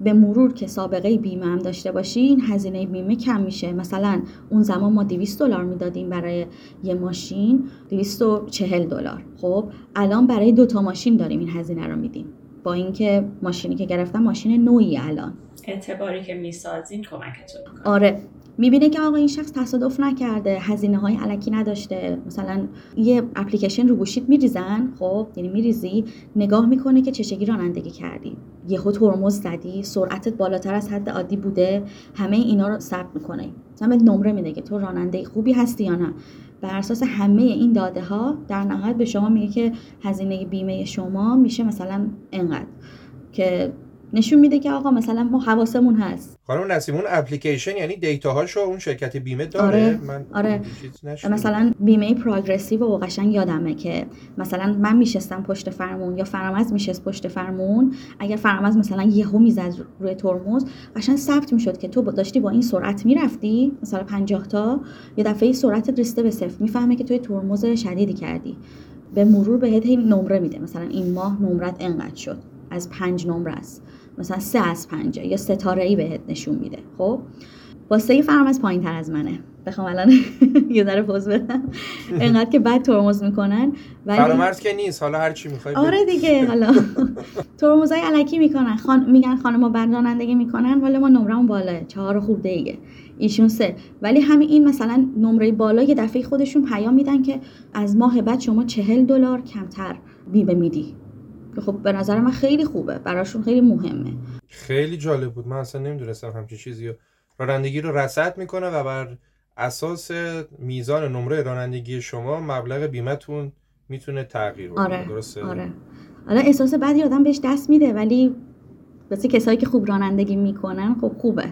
به مرور که سابقه بیمه هم داشته باشی این هزینه بیمه کم میشه. مثلا اون زمان ما 200 دلار می‌دادیم برای یه ماشین 240 دلار. خب الان برای دو تا ماشین داریم این هزینه رو میدیم. با اینکه ماشینی که گرفتم ماشین نوعی الان. اعتباری که می‌سازین کمکتون آره. می‌بینه که آقا این شخص تصادف نکرده هزینه های علکی نداشته. مثلا یه اپلیکیشن رو گوشیت میریزن خب؟ یعنی میریزی نگاه می‌کنه که چشگی رانندگی کردی. یهو ترمز زدی سرعتت بالاتر از حد عادی بوده. همه اینا رو ثبت می‌کنه. مثلا نمره میده که تو راننده خوبی هستی یا نه. بر اساس همه این داده ها در نهایت به شما میگه که هزینه بیمه شما میشه مثلا انقدر که نشون میده که آقا مثلا ما حواسمون هست. خانم نسیم اون اپلیکیشن یعنی دیتا هاشو اون شرکت بیمه داره؟ آره. من آره. مثلا بیمه پروگرسیو و قشنگ یادمه که مثلا من میشستم پشت فرمون یا فرامز میشست پشت فرمون اگر فرامز مثلا یهو می‌زد روی ترمز قشنگ ثبت می‌شد که تو داشتی با این سرعت می‌رفتی مثلا 50 تا یه دفعه سرعتت رسیده به صفر. می‌فهمه که توی ترمز شدیدی کردی. به مرور بهت نمره میده. مثلا این ماه نمرت انقدر شد. از پنج نمره است. مثلا سه از پنجه یا ستاره ای بهت نشون میده خب؟ واسه فرم از پایین تر از منه. بخوام الان یه ذره پوز بدم. انقدر که بعد ترمز می‌کنن ولی فرامرز که نیست. حالا هر چی می‌خوای آره دیگه حالا. ترمزای علکی می‌کنن. خان... میگن خانم بعد رانندگی می‌کنن ولی ما نمرمون بالا چهار خورده ایه. ایشون سه. ولی همین این مثلا نمره بالا یه دفعه خودشون پیام میدن که از ماه بعد شما چهل دلار کمتر بیمه میدی. خب به نظر من خیلی خوبه براشون خیلی مهمه. خیلی جالب بود. من اصلا نمی‌دونستم همچین چیزی رانندگی رو رصد می‌کنه و بر اساس میزان نمره رانندگی شما مبلغ بیمتون می‌تونه تغییر بکنه آره. درسته؟ آره. حالا احساس بعدی آدم بهش دست میده ولی واسه کسایی که خوب رانندگی می‌کنن خب خوبه.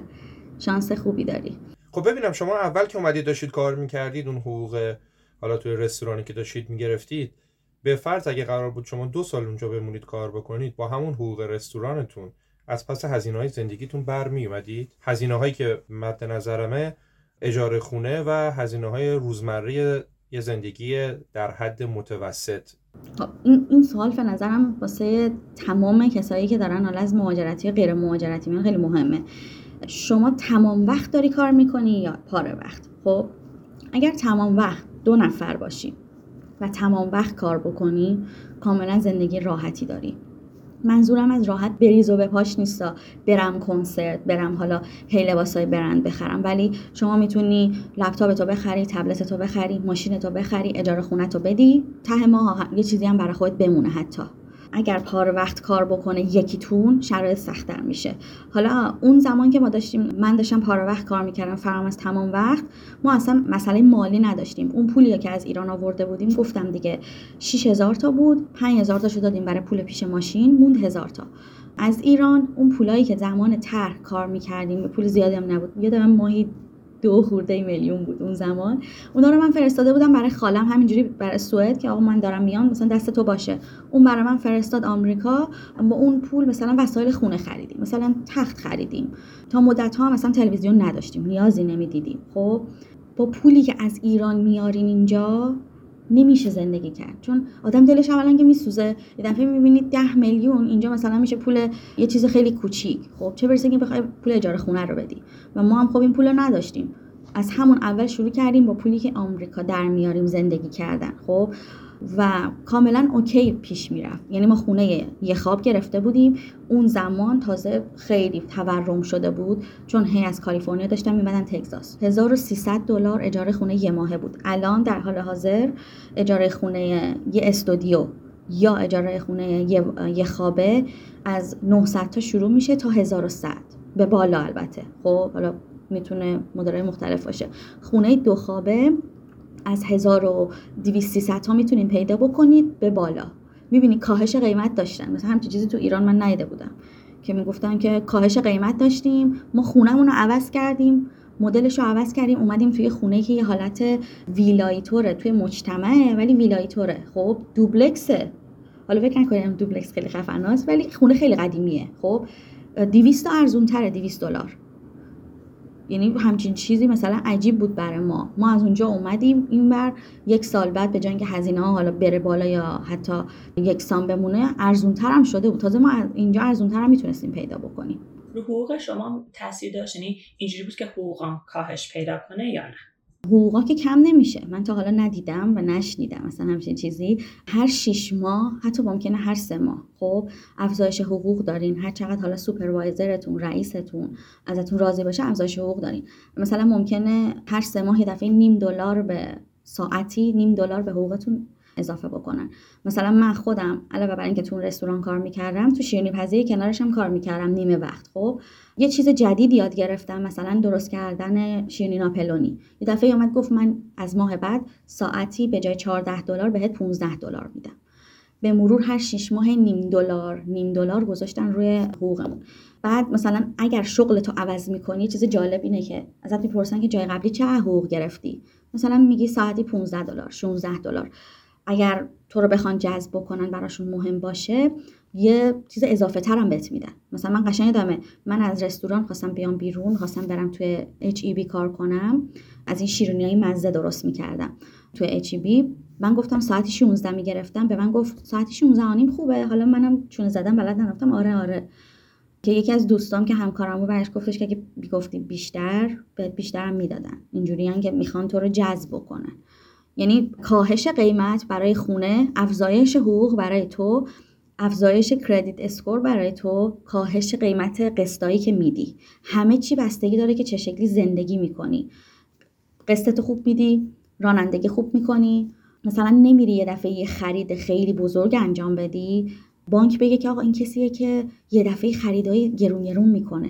شانس خوبی داری. خب ببینم شما اول که اومدید داشتید کار می‌کردید اون حقوق حالا توی رستورانی که داشتید می‌گرفتید به فرض اگه قرار بود شما دو سال اونجا بمونید کار بکنید با همون حقوق رستورانتون از پس هزینه های زندگیتون برمی اومدید هزینه هایی که مد نظرمه اجاره خونه و هزینه های روزمره یه زندگی در حد متوسط. خب، این, این سوال به نظرم واسه تمام کسایی که دارن حالا از مهاجرتی غیر مهاجرتی میان خیلی مهمه. شما تمام وقت داری کار می‌کنی یا پاره وقت؟ خب اگر تمام وقت دو نفر باشی و تمام وقت کار بکنی کاملا زندگی راحتی داری. منظورم از راحت بریز و به پاش نیستا. برم کنسرت برم حالا هی لباسای برند بخرم. ولی شما می‌تونی لپتاپ تو بخری تبلت تو بخری ماشین تو بخری اجاره خونه تو بدی ته ماه یه چیزی هم برای خودت بمونه حتی. اگر پار وقت کار بکنه یکیتون شرایط سختتر میشه. حالا اون زمان که ما داشتیم من داشتم پار وقت کار می‌کردم فرام از تمام وقت ما اصلا مسئله مالی نداشتیم. اون پولی که از ایران آورده بودیم گفتم دیگه 6000 تا بود 5000 تا دادیم برای پول پیش ماشین موند هزار تا. از ایران اون پولایی که زمان طرح کار می‌کردیم به پول زیادی هم نبود. یادم ماهی دو خورده میلیون بود اون زمان. اونا رو من فرستاده بودم برای خالم همینجوری برای سوئد که آقا من دارم میام مثلا دست تو باشه. اون برای من فرستاد آمریکا با اون پول مثلا وسایل خونه خریدیم مثلا تخت خریدیم. تا مدت ها مثلا تلویزیون نداشتیم نیازی نمی‌دیدیم. خب با پولی که از ایران میارین اینجا نمیشه زندگی کرد. چون آدم دلش اولا که میسوزه یه دفعه می‌بینید ده میلیون اینجا مثلا میشه پول یه چیز خیلی کوچیک. خب چه برسه که بخوای پول اجاره خونه رو بدی؟ و ما هم خب این پول رو نداشتیم. از همون اول شروع کردیم با پولی که آمریکا در میاریم زندگی کردن. خب و کاملا اوکی پیش می‌رفت. یعنی ما خونه یه خواب گرفته بودیم. اون زمان تازه خیلی تورم شده بود چون هی از کالیفرنیا داشتن میمدن تگزاس. 1300 دلار اجاره خونه یه ماهه بود. الان در حال حاضر اجاره خونه یه استودیو یا اجاره خونه یه خوابه از 900 تا شروع میشه تا 1100 به بالا البته. خب حالا می‌تونه مدلای مختلف باشه. خونه دو خوابه از 1200 ها می‌تونین پیدا بکنید به بالا. می‌بینی کاهش قیمت داشتن. مثلا همچین چیزی تو ایران من نیده بودم که می‌گفتن که کاهش قیمت داشتیم ما خونهمون رو عوض کردیم مدلش رو عوض کردیم اومدیم توی خونه که یه حالت ویلایتوره توی مجتمعه ولی ویلایتوره. خب دوبلکسه. حالا فکر نکنیم دوبلکس خیلی خفناست ولی خونه خیلی قدیمیه. خب 200 تا ارزون تره 200 دلار. یعنی همچین چیزی مثلا عجیب بود برای ما. ما از اونجا اومدیم این بر یک سال بعد به جای اینکه هزینه ها حالا بره بالا یا حتی یک سام بمونه ارزونتر هم شده بود. تازه ما اینجا ارزونتر هم می‌تونستیم پیدا بکنیم. رو حقوق شما تاثیر داشت؟ یعنی اینجوری بود که حقوقم کاهش پیدا کنه یا نه؟ حقوقا که کم نمیشه. من تا حالا ندیدم و نشنیدم مثلا همچین چیزی. هر شیش ماه حتی ممکنه هر سه ماه. خب افزایش حقوق دارین. هر چقدر حالا سوپروایزرتون رئیستون ازتون راضی باشه افزایش حقوق دارین. مثلا ممکنه هر سه ماه یه دفعه نیم دلار به ساعتی نیم دلار به حقوقتون اضافه بکنن. مثلا من خودم علاوه بر اینکه تو اون رستوران کار می‌کردم تو شیرینی پزی کنارش هم کار می‌کردم نیمه وقت. خب یه چیز جدید یاد گرفتم مثلا درست کردن شیرینی ناپلونی. یه دفعه اومد گفت من از ماه بعد ساعتی به جای 14 دلار بهت 15 دلار میدم. به مرور هر 6 ماه نیم دلار نیم دلار گذاشتن روی حقوقمون. بعد مثلا اگر شغل تو عوض می‌کنی چیز جالب اینه که ازت می‌پرسن که جای قبلی چه حقوق گرفتی؟ مثلا میگی ساعتی 15 دلار 16 دلار. اگر تو رو بخوان جذب بکنن براشون مهم باشه یه چیز اضافه تر هم بهت میدن. مثلا من قشنگ دامه من از رستوران خواستم بیام بیرون خواستم برم توی HEB کار کنم. از این شیرینی های مزه درست می‌کردم. توی HEB من گفتم ساعتی 16 می‌گرفتم. به من گفت ساعتی 16 آنیم خوبه. حالا منم چون زدم بلد نرفتم. آره آره. که یکی از دوستام که همکارم بود برش گفتش که اگه بیشتر بهت بیشترم می‌دادن. اینجوری که می‌خوان تو رو جذب بکنن. یعنی کاهش قیمت برای خونه افزایش حقوق برای تو افزایش credit score برای تو کاهش قیمت قسطایی که میدی. همه چی بستگی داره که چه شکلی زندگی می‌کنی. قسطت خوب میدی رانندگی خوب می‌کنی. مثلا نمیری یه دفعه یه خرید خیلی بزرگ انجام بدی بانک بگه که آقا این کسیه که یه دفعه خریدای گرون گرون می‌کنه.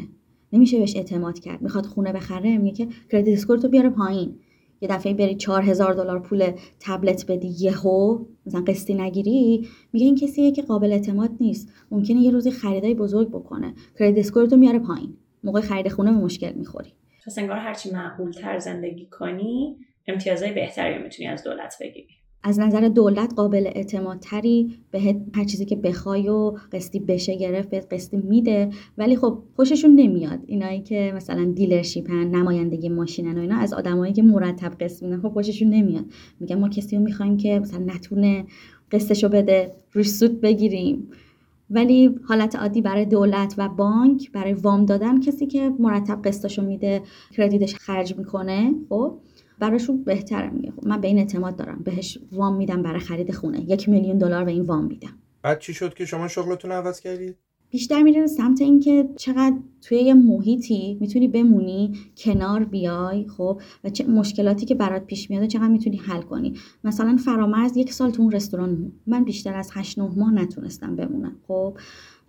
نمیشه بهش اعتماد کرد. می‌خواد خونه بخره میگه که credit score تو بیاره پایین. یه دفعه بری چهار هزار دلار پول تبلت بدی یهو مثلا قسطی نگیری میگه این کسیه که قابل اعتماد نیست. ممکنه یه روزی خریدای بزرگ بکنه. کردیت اسکورتو میاره پایین. موقع خرید خونه به مشکل می‌خوری. پس انگار هرچی تر زندگی کنی امتیازهای بهتری می‌تونی از دولت بگیری. از نظر دولت قابل اعتمادتری بهت هر چیزی که بخوای و قسطی بشه گرفت بهت قسطی میده. ولی خب خوششون نمیاد. اینایی که مثلا دیلرشیپن نمایندگی ماشینن و اینا از آدمایی که مرتب قسط میدن خب خوششون نمیاد. میگن ما کسی رو می‌خوایم که مثلا نتونه قسطشو بده روش سود بگیریم. ولی حالت عادی برای دولت و بانک برای وام دادن کسی که مرتب قسطشو میده کردیتش خرج می‌کنه خب براشون بهتره میگه. خب من به این اعتماد دارم. بهش وام میدم برای خرید خونه. یک میلیون دلار به این وام میدم. بعد چی شد که شما شغلتون عوض کردید؟ بیشتر میره سمت اینکه چقدر توی یه محیطی می‌تونی بمونی کنار بیای خب و چه مشکلاتی که برات پیش میاد چقدر می‌تونی حل کنی. مثلا فرامرز یک سال تو اون رستوران من بیشتر از 8 9 ماه نتونستم بمونم. خب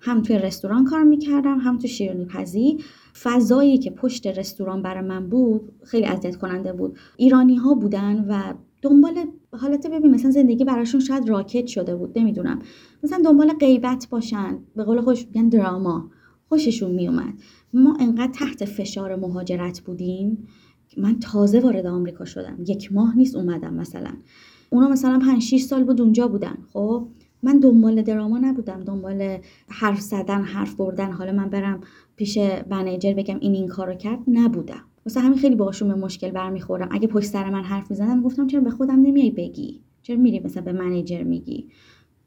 هم توی رستوران کار می‌کردم هم تو شیرینی پزی. فضایی که پشت رستوران برای من بود خیلی اذیت کننده بود. ایرانی ها بودن و دنبال حالت ببین مثلا زندگی براشون شاید راکت شده بود نمی‌دونم. مثلا دنبال غیبت باشن. به قول خوش میگن دراما. خوششون میومد ما انقدر تحت فشار مهاجرت بودیم من تازه وارد آمریکا شدم. یک ماه نیست اومدم مثلا. اونا مثلا 5 6 سال بود اونجا بودن. خب من دنبال دراما نبودم. دنبال حرف زدن حرف بردن. حالا من برم پیش منیجر بگم این این کارو کرد نبودم. واسه همین خیلی باشون به مشکل برمیخورم اگه پشت سر من حرف می‌زنم گفتم چرا به خودم نمیای بگی؟ چرا میری مثلا به منیجر میگی؟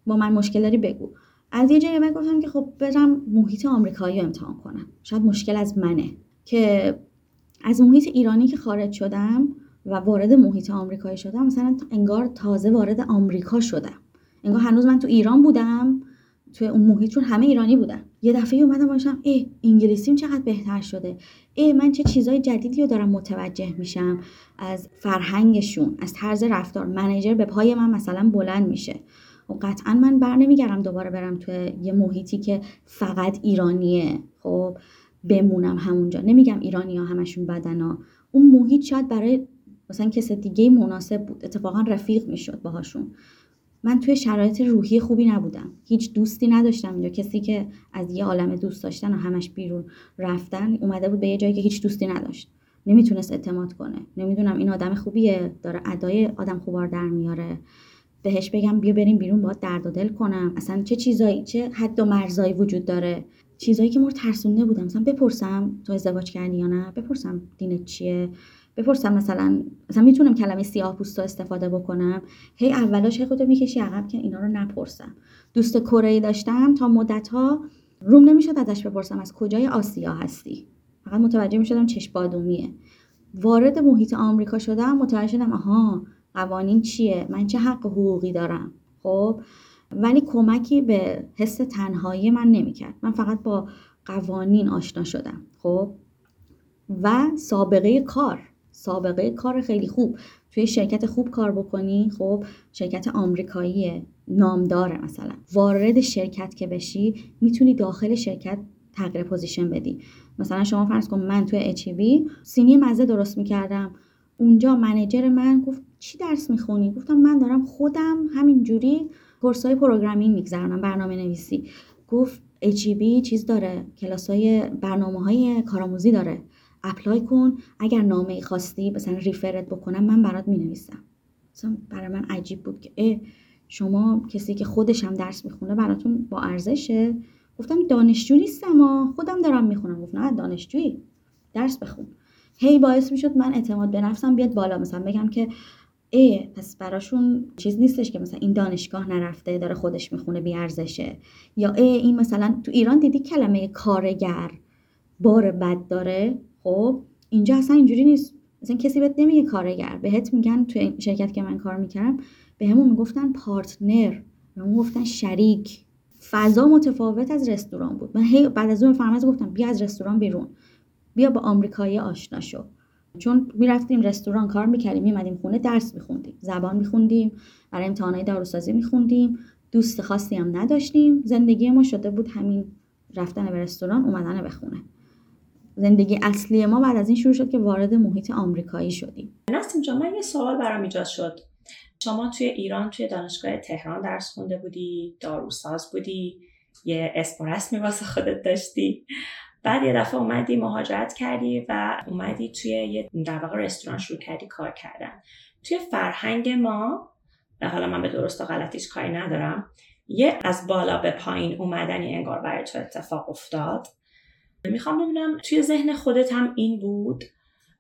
با من مشکل داری بگو. از یه جایی من گفتم که خب برم محیط آمریکایی رو امتحان کنم. شاید مشکل از منه. که از محیط ایرانی که خارج شدم و وارد محیط آمریکایی شدم مثلا انگار تازه وارد آمریکا شدم. انگار هنوز من تو ایران بودم توی اون محیط چون همه ایرانی بودن. یه دفعه اومدم باشم ای انگلیسیم چقدر بهتر شده؟ ای من چه چیزای جدیدی رو دارم متوجه میشم؟ از فرهنگشون از طرز رفتار. منیجر به پای من مثلا بلند میشه. و قطعا من بر نمیگردم دوباره برم توی یه محیطی که فقط ایرانیه. خب بمونم همونجا. نمیگم ایرانی ها همشون بدن اون محیط شاید برای مثلا کس دیگه مناسب بود. اتفاقا رفیق می‌شد باهاشون. من توی شرایط روحی خوبی نبودم. هیچ دوستی نداشتم اینجا. کسی که از یه عالم دوست داشتن و همش بیرون رفتن اومده بود به یه جایی که هیچ دوستی نداشت. نمی‌تونست اعتماد کنه. نمی‌دونم این آدم خوبیه. داره ادای آدم خوبار در میاره. بهش بگم بیا بریم بیرون باید درد و دل کنم. اصلا چه چیزایی چه حد و مرزایی وجود داره؟ چیزایی که مور ترسونده بودم. مثلا بپرسم تو ازدواج کردی یا نه؟ بپرسم دینت چیه؟ بپرسم مثلا مثلا می‌تونم کلمه سیاه پوستا استفاده بکنم؟ هی اولاش هی خودت می‌کشی عقب که اینا رو نپرسم. دوست کره داشتم تا مدت ها روم نمی‌شد ازش بپرسم از کجای آسیا هستی. فقط متوجه می‌شدم چشم بادومیه. وارد محیط آمریکا شدم متوجه شدم آها قوانین چیه؟ من چه حق حقوقی دارم؟ خب؟ ولی کمکی به حس تنهایی من نمی‌کرد. من فقط با قوانین آشنا شدم. خب؟ و سابقه کار. سابقه کار خیلی خوب. توی شرکت خوب کار بکنی خب شرکت آمریکایی نامداره مثلا. وارد شرکت که بشی می‌تونی داخل شرکت تغییر position بدی. مثلا شما فرض کن من توی HEB سینی مزه درست می‌کردم. اونجا manager من گفت چی درس می‌خونی؟ گفتم من دارم خودم همینجوری course ای programming میگذرونم برنامه نویسی گفت HEB چیز داره کلاسای برنامه های کارآموزی داره. apply کن. اگر نامه ای خواستی مثلا refer ت بکنم من برات می نویسم مثلا برای من عجیب بود که شما کسی که خودش هم درس می‌خونه براتون با ارزشه؟ گفتم دانشجو نیستم و خودم دارم می‌خونم. گفت نه دانشجویی. درس بخون. هی باعث می‌شد من اعتماد به نفسم بیاد بالا. مثلا بگم که ای پس براشون چیز نیستش که مثلا این دانشگاه نرفته داره خودش می‌خونه بی ارزشه. یا ای این مثلا تو ایران دیدی کلمه کارگر بار بد داره؟ خب اینجا اصلا اینجوری نیست. مثلا کسی بهت نمیگه کارگر. بهت میگن تو شرکت که من کار می‌کردم به همون می‌گفتن پارتنر. به همون گفتن شریک. فضا متفاوت از رستوران بود. من هی بعد از اون فرمز گفتم بیا از رستوران بیرون. بیا با آمریکایی آشنا شو. چون می‌رفتیم رستوران کار می‌کردیم میمدیم خونه درس میخوندیم. زبان میخوندیم برای امتحانات داروسازی میخوندیم. دوست خاصی هم نداشتیم. زندگی ما شده بود همین رفتن به رستوران اومدن به خونه. زندگی اصلی ما بعد از این شروع شد که وارد محیط آمریکایی شدیم. نستیم جان من یه سوال برام ایجاد شد. شما توی ایران توی دانشگاه تهران درس خونده بودی داروساز بودی یه اسم رسمی واسه خودت داشتی. بعد یه دفعه اومدی مهاجرت کردی و اومدی توی یه در رستوران شروع کردی کار کردن. توی فرهنگ ما حالا من به درست و غلطیش کاری ندارم یه از بالا به پایین اومدنی انگار برای تو اتفاق افتاد. می‌خوام ببینم توی ذهن خودت هم این بود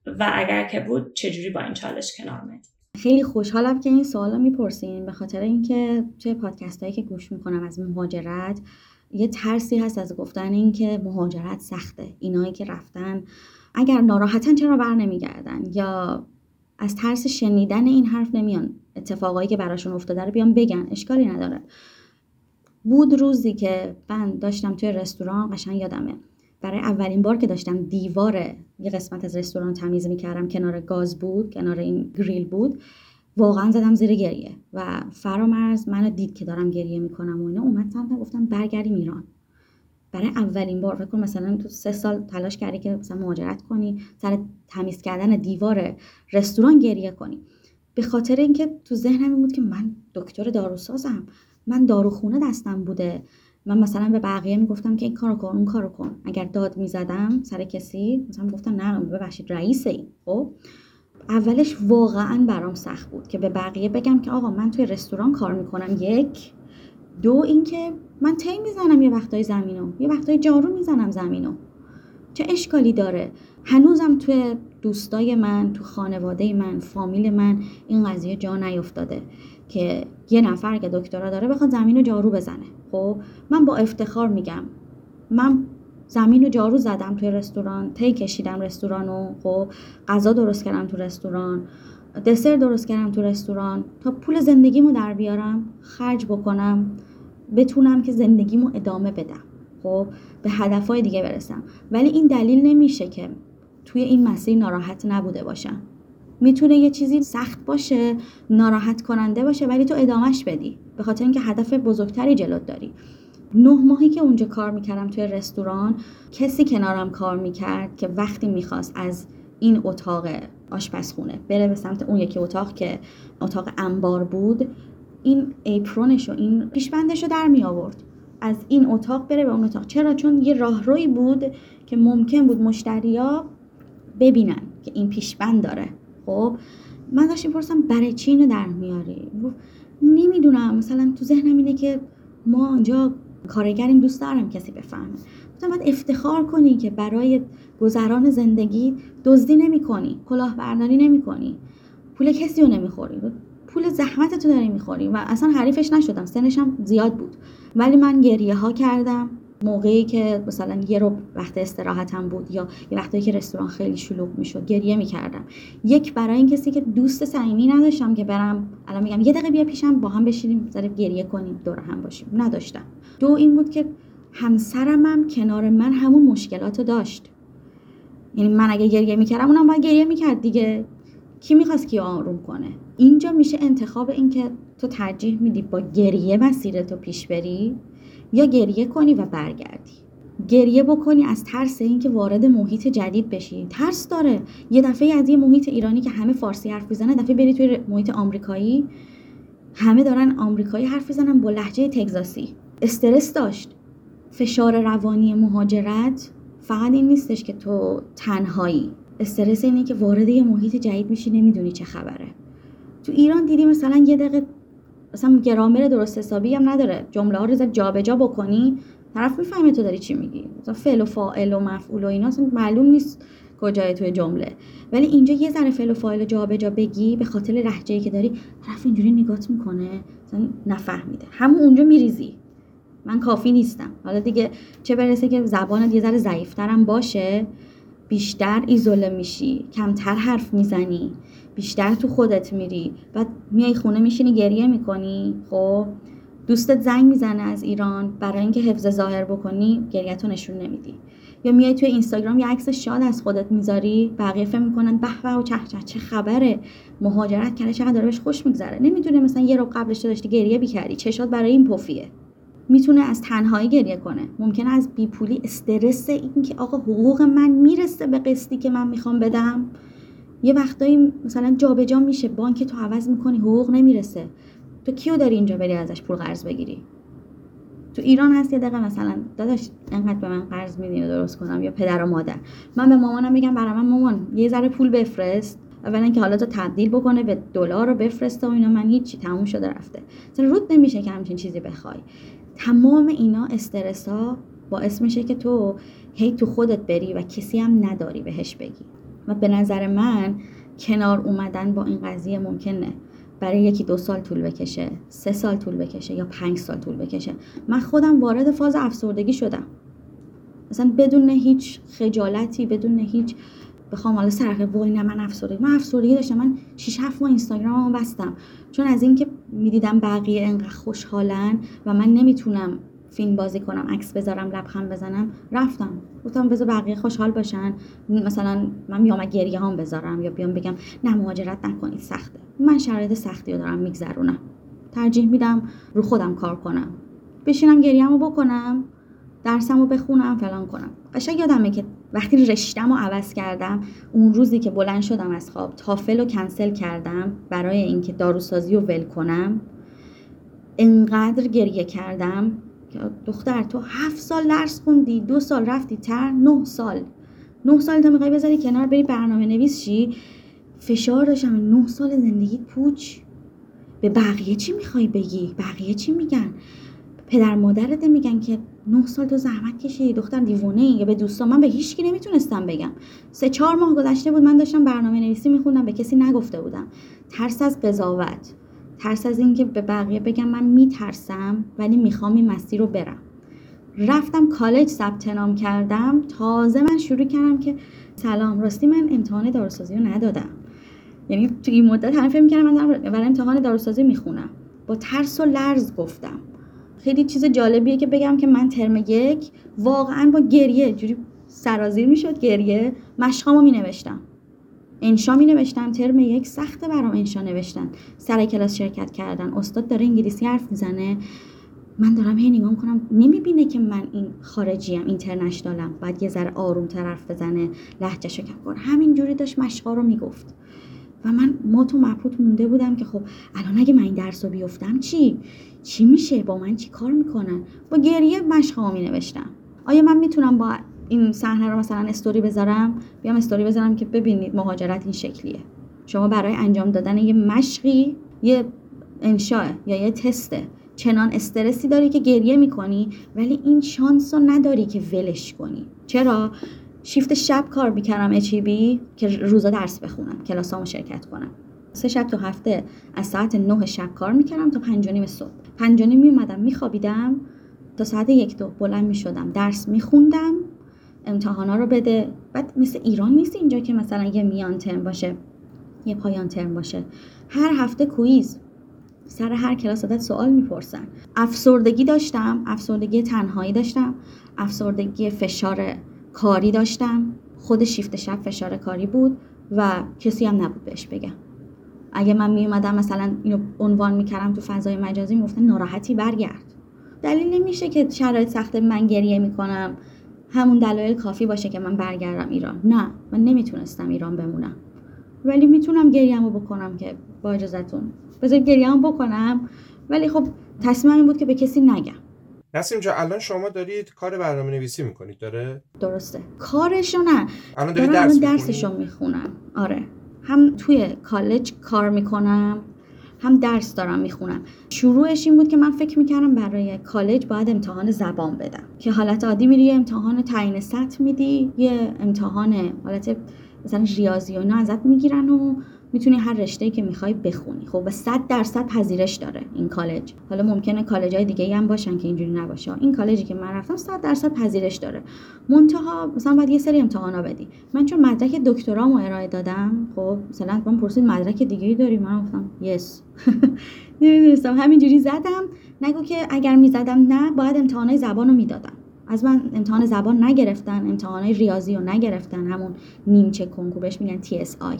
و اگر که بود چجوری با این چالش کنار اومدی خیلی خوشحالم که این سوالا می‌پرسین. به خاطر اینکه توی پادکست هایی که گوش می‌کنم از مهاجرت یه ترسی هست از گفتن اینکه مهاجرت سخته. اینایی که رفتن اگر ناراحتن چرا بر نمیگردن؟ یا از ترس شنیدن این حرف نمیان. اتفاقایی که براشون افتاده رو بیان بگن. اشکالی نداره. بود روزی که من داشتم توی رستوران قشنگ یادمه. برای اولین بار که داشتم دیوار یه قسمت از رستوران تمیز می‌کردم کنار گاز بود کنار این گریل بود واقعا زدم زیر گریه و فرامرز منو دید که دارم گریه می‌کنم و اینا اومد سمت گفتم برگردیم ایران. برای اولین بار فکر کن مثلا تو سه سال تلاش کردی که مثلا مهاجرت کنی سر تمیز کردن دیوار رستوران گریه کنی. به خاطر اینکه تو ذهنم بود که من دکتر داروسازم من داروخونه دستم بوده. من مثلا به بقیه می‌گفتم که این کارو کن اون کارو کن. اگر داد می‌زدم سر کسی مثلا گفتن نه ببخشید رئیس این خب؟ اولش واقعا برام سخت بود که به بقیه بگم که آقا من توی رستوران کار می‌کنم. یک. دو اینکه من تی می‌زنم یه وقتای زمینو. یه وقتای جارو می‌زنم زمینو. چه اشکالی داره؟ هنوزم توی دوستای من تو خانواده من فامیل من این قضیه جا نیفتاده. که یه نفر که دکترا داره بخواد زمین رو جارو بزنه. خب من با افتخار میگم. من زمین رو جارو زدم توی رستوران تی کشیدم رستوران رو. خب غذا درست کردم تو رستوران دسر درست کردم تو رستوران. تا پول زندگیمو در بیارم خرج بکنم بتونم که زندگیمو ادامه بدم. خب به هدفهای دیگه برسم. ولی این دلیل نمیشه که توی این مسیر ناراحت نبوده باشم. می‌تونه یه چیزی سخت باشه ناراحت کننده باشه ولی تو ادامهش بدی. به خاطر اینکه هدف بزرگتری جلوت داری. نه ماهی که اونجا کار می‌کردم توی رستوران کسی کنارم کار می‌کرد که وقتی می‌خواست از این اتاق آشپزخونه بره به سمت اون یکی اتاق که اتاق انبار بود این ایپرونش و این پیشبندش رو در می آورد از این اتاق بره به اون اتاق. چرا؟ چون یه راهروی بود که ممکن بود مشتریا ببینن که این پیشبند داره. خب من داشتم پرسم برای چی اینو در میاری؟ نمی‌دونم مثلا تو ذهنم اینه که ما آنجا کارگریم دوست دارم کسی بفهمه. گفتم باید افتخار کنی که برای گذران زندگی دزدی نمی کنی کلاهبرداری نمی کنی پول کسی رو نمی‌خوری. پول زحمت تو داری می‌خوری و اصلا حریفش نشدم سنشم زیاد بود. ولی من گریه ها کردم. موقعی که مثلا یه رو وقت استراحتم بود یا یه وقتی که رستوران خیلی شلوغ می‌شد گریه می‌کردم. یک برای این کسی که دوست صمیمی نداشتم که برم الان میگم یه دقیقه بیا پیشم با هم بشینیم ذره گریه کنیم دور هم باشیم. نداشتم. دو این بود که همسرم هم کنار من همون مشکلات داشت. یعنی من اگه گریه می‌کردم اونم باید گریه می‌کرد دیگه. کی می‌خواست کی آروم کنه؟ اینجا میشه انتخاب این که تو ترجیح میدی با گریه مسیرتو پیش بری؟ یا گریه کنی و برگردی. گریه بکنی از ترس اینکه وارد محیط جدید بشی. ترس داره. یه دفعه از یه محیط ایرانی که همه فارسی حرف می‌زنه دفعه بری توی محیط آمریکایی. همه دارن آمریکایی حرف می‌زنن با لحجه تگزاسی. استرس داشت. فشار روانی مهاجرت فقط این نیستش که تو تنهایی. استرس اینه که وارد یه محیط جدید میشی نمی‌دونی چه خبره. تو ایران دیدی مثلا یه دقیقه مثلا گرامر درست حسابی هم نداره. جمله ها رو جابجا بکنی طرف می‌فهمه تو داری چی میگی. مثلا فعل و فاعل و مفعول و اینا اصلا معلوم نیست کجای توی جمله. ولی اینجا یه ذره فعل و فاعل جابجا بگی به خاطر لهجه‌ای که داری طرف اینجوری نگات می‌کنه مثلا نفهمیده. همون اونجا میریزی. من کافی نیستم. حالا دیگه چه برسه که زبانت یه ذره ضعیفترم باشه بیشتر ایزوله میشی کمتر حرف می‌زنی بیشتر تو خودت میری بعد میای خونه میشینی گریه می‌کنی. خب دوستت زنگ می‌زنه از ایران برای اینکه حفظ ظاهر بکنی گریهتو نشون نمیدی. یا میای توی اینستاگرام یه عکس شاد از خودت می‌ذاری بقیه فکر می‌کنن به به و چه چه چه خبره. مهاجرت کرده چقدر داره بهش خوش میگذره. نمی‌دونه مثلا یه رو قبلش داشتی گریه بیکردی چشات برای این پفیه. می‌تونه از تنهایی گریه کنه. ممکنه از بیپولی استرس این که آقا حقوق من می‌رسه به قسطی که من می‌خوام بدم. یه وقتایی مثلا جابجا جا میشه بانک تو عوض می‌کنی حقوق نمی‌رسه. تو کیو داری اینجا بری ازش پول قرض بگیری؟ تو ایران هست یه دقیقه مثلا داداش انقدر به من قرض میدین درست کنم یا پدر و مادر؟ من به مامانم میگم برای من مامان یه ذره پول بفرست. اولا که حالا تو تبدیل بکنه به دلار رو بفرسته و اینا من هیچی تموم شده رفته. مثلا رود نمیشه که همچین چیزی بخوای. تمام اینا استرس ها باعث میشه که تو هی تو خودت بری و کسی هم نداری بهش بگی. و به نظر من کنار اومدن با این قضیه ممکنه. برای یکی دو سال طول بکشه سه سال طول بکشه یا پنج سال طول بکشه. من خودم وارد فاز افسردگی شدم. مثلا بدون هیچ خجالتی بدون هیچ بخوام حالا سرخه وای نه من افسردگی من افسردگی داشتم. من 6 7 ماه اینستاگراممو بستم. چون از اینکه می‌دیدم بقیه انقدر خوشحالن و من نمی‌تونم فیلم بازی کنم عکس بذارم لبخند بزنم. رفتم. گفتم بذار بقیه خوشحال باشن. مثلا من میام گریه هم بذارم یا بیام بگم نه مهاجرت نکنید سخته. من شرایط سختی رو دارم میگذرونم. ترجیح میدم رو خودم کار کنم. بشینم گریهمو بکنم درسمو بخونم فلان کنم. قشنگ یادمه که وقتی رشتم رو عوض کردم اون روزی که بلند شدم از خواب تافل رو کنسل کردم برای اینکه داروسازی رو ول کنم. انقدر گریه کردم دختر تو هفت سال درس خوندی دو سال رفتی تر نه سال. نه سال تا می‌خوای بذاری کنار بری برنامه نویس شی فشار داشتم. نه سال زندگیت پوچ. به بقیه چی می‌خوای بگی؟ بقیه چی میگن؟ پدر مادرت میگن که نه سال تو زحمت کشیدی دختر دیوونه یا به دوستان من به هیچکی نمی‌تونستم بگم. سه چهار ماه گذشته بود من داشتم برنامه نویسی میخوندم به کسی نگفته بودم. ترس از قضاوت ترس از اینکه به بقیه بگم من میترسم ولی می‌خوام این مسیر رو برم. رفتم کالج ثبت نام کردم تازه من شروع کردم که سلام راستی من امتحان داروسازی رو ندادم. یعنی تو این مدت همه فکر می‌کردم من برای امتحان داروسازی می‌خونم. با ترس و لرز گفتم. خیلی چیز جالبیه که بگم که من ترم یک واقعا با گریه جوری سرازیر می‌شد گریه. مشقامو می نوشتم انشا می نوشتم ترم یک سخته برام انشا نوشتن. سر کلاس شرکت کردن. استاد داره انگلیسی حرف می‌زنه. من دارم هی نگاه کنم نمی‌بینه که من این خارجیم اینترنشنالم. باید یه ذره آروم طرف بزنه لحجهشو کم کن همینجوری داشت مشقا رو می‌گفت. و من ما تو مبهوت مونده بودم که خب الان اگه من این درس رو بیفتم چی؟ چی میشه؟ با من چی کار می‌کنن؟ با گریه مشقا می نوشتم آیا من می‌تونم با این صحنه رو مثلا استوری بذارم؟ بیام استوری بذارم که ببینید مهاجرت این شکلیه. شما برای انجام دادن یه مشقی یه انشاء یا یه تسته چنان استرسی داری که گریه می‌کنی ولی این شانس رو نداری که ولش کنی. چرا؟ شیفت شب کار می‌کردم اچیبی که روزا درس بخونم کلاسامو شرکت کنم. سه شب تو هفته از ساعت نه شب کار می‌کردم تا پنج نیم صبح. پنج نیم میومدم میخوابیدم. تا ساعت یک دو بلند می‌شدم درس میخوندم. امتحانا رو بده. بعد مثل ایران نیست اینجا که مثلا یه میان ترم باشه یه پایان ترم باشه. هر هفته کویز. سر هر کلاس ازت سوال می‌پرسن. افسردگی داشتم. افسردگی تنهایی داشتم. افسردگی فشار کاری داشتم. خود شیفت شب فشار کاری بود و کسی هم نبود بهش بگم. اگه من میومدم مثلا اینو عنوان می‌کردم تو فضای مجازی می‌گفتن ناراحتی برگرد. دلیل نمیشه که شرایط سخت من گریه می‌کنم. همون دلایل کافی باشه که من برگردم ایران. نه من نمی‌تونستم ایران بمونم. ولی می‌تونم گریهمو بکنم که با اجازهتون. بذار گریهمو بکنم. ولی خب تصمیم این بود که به کسی نگم. نسیم جا الان شما دارید کار برنامه نویسی می‌کنید داره؟ درسته. کارشو نه. الان دارید درس درسشو می‌خونم. آره. هم توی کالج کار می‌کنم هم درس دارم می‌خونم. شروعش این بود که من فکر می‌کردم برای کالج باید امتحان زبان بدم. که حالت عادی میری یه امتحان تعیین سطح میدی یه امتحان حالت مثلا ریاضی و ازت می‌گیرن و می‌تونی هر رشته که می‌خوای بخونی خب؟ به 100 درصد پذیرش داره این کالج. حالا ممکنه کالج های دیگه هم باشن که اینجوری نباشه. این کالجی که من رفتم 100 درصد پذیرش داره. منتها مثلا باید یه سری امتحانا بدی. من چون مدرک دکترامو ارائه دادم خب؟ مثلا من پرسید مدرک دیگه ای داری؟ من گفتم یس. نمی‌دونستم. همینجوری زدم. نگو که اگر می‌زدم نه باید امتحانای زبان رو می‌دادم. از من امتحان زبان نگرفتن امتحانای ریاضی رو نگرفتن همون نیمچه کنکور بهش میگن TSI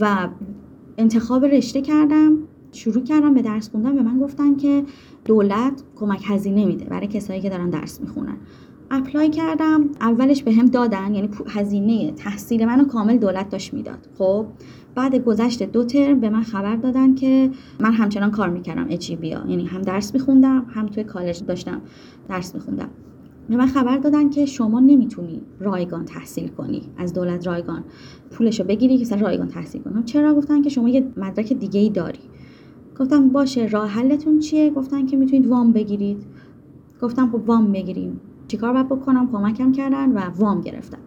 و انتخاب رشته کردم شروع کردم به درس خوندن به من گفتن که دولت کمک هزینه میده برای کسایی که دارن درس می‌خونن. اپلای کردم اولش به هم دادن یعنی هزینه تحصیل منو کامل دولت داشت می‌داد. خب بعد گذشت دو ترم به من خبر دادن که من همچنان کار می‌کردم اچی بیا یعنی هم درس میخوندم هم توی کالج داشتم درس میخوندم. به خبر دادن که شما نمی‌تونی رایگان تحصیل کنی از دولت رایگان. پولشو بگیری که سر رایگان تحصیل کنم چرا گفتن که شما یه مدرک دیگه ای داری؟ گفتم باشه راه حلتون چیه؟ گفتن که می‌تونید وام بگیرید. گفتم خب وام بگیریم. چیکار باید بکنم؟ کمکم کردن و وام گرفتم.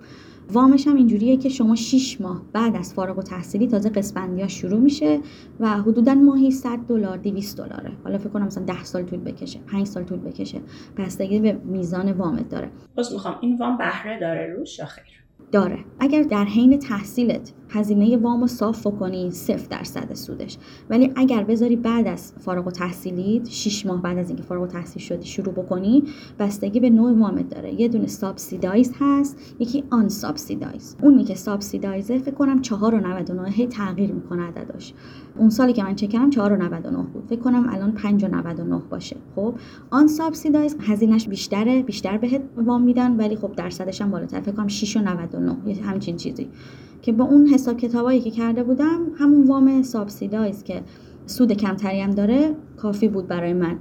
وامش هم اینجوریه که شما 6 ماه بعد از فارغ و تحصیلی تازه قسطبندی ها شروع میشه و حدودا ماهی 100 دلار 200 دلاره. حالا فکر کنم مثلا 10 سال طول بکشه 5 سال طول بکشه. بستگی به میزان وامت داره. باز می‌خوام این وام بهره داره روش یا خیر؟ داره. اگر در حین تحصیلت هزینه وام رو صاف کنی صفر درصد سودش. ولی اگر بذاری بعد از فارغ‌التحصیلیت 6 ماه بعد از اینکه فارغ‌التحصیل شدی شروع بکنی بستگی به نوع وامت داره. یه دونه subsidized هست یکی unsubsidized اونی که subsidized ه فکر کنم 4.99 هی تغییر می‌کنه عددش اون سالی که من چک کردم 4.99 بود. فکر کنم الان 5.99 باشه. خب unsubsidized هزینهش بیشتره بیشتر بهت وام میدن ولی خب درصدش هم بالاتر. فکر کنم 6.99 یه همچین چیزی. که با اون حساب کتابایی که کرده بودم همون وام subsidized که سود کمتری هم داره کافی بود برای من.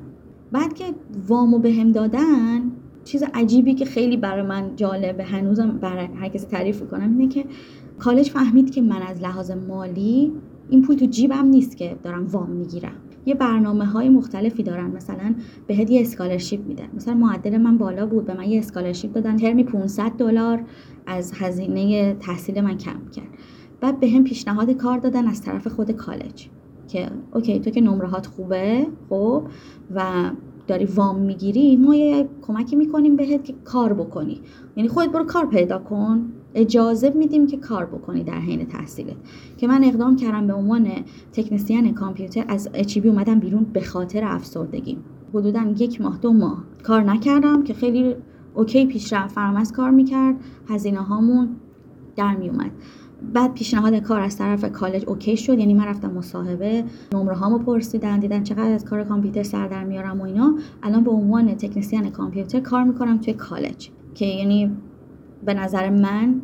بعد که وامو بهم دادن چیز عجیبی که خیلی برای من جالبه هنوزم برای هر کسی تعریف کنم اینه که کالج فهمید که من از لحاظ مالی این پول تو جیبم نیست که دارم وام می‌گیرم. یه برنامه های مختلفی دارن مثلا بهت یه scholarship میده مثلا معدل من بالا بود به من یه scholarship دادن. ترمی 500 دلار از هزینه تحصیل من کم کرد. بعد بهم پیشنهاد کار دادن از طرف خود کالج. که OK تو که نمرهات خوبه خب و داری وام می‌گیری ما یه کمکی می‌کنیم بهت که کار بکنی. یعنی خودت برو کار پیدا کن. اجازه میدیم که کار بکنی در حین تحصیلت. که من اقدام کردم به عنوان تکنسین کامپیوتر از HEB اومدم بیرون به خاطر افسردگی. حدودا یک ماه دو ماه کار نکردم که خیلی OK پیشرفت فرامرز کار می‌کرد هزینه هامون در میومد بعد پیشنهاد کار از طرف کالج OK شد. یعنی من رفتم مصاحبه نمره هامو پرسیدن دیدن چقدر از کار کامپیوتر سر در میارم و اینا. الان به عنوان تکنسین کامپیوتر کار می‌کنم توی کالج. که یعنی به نظر من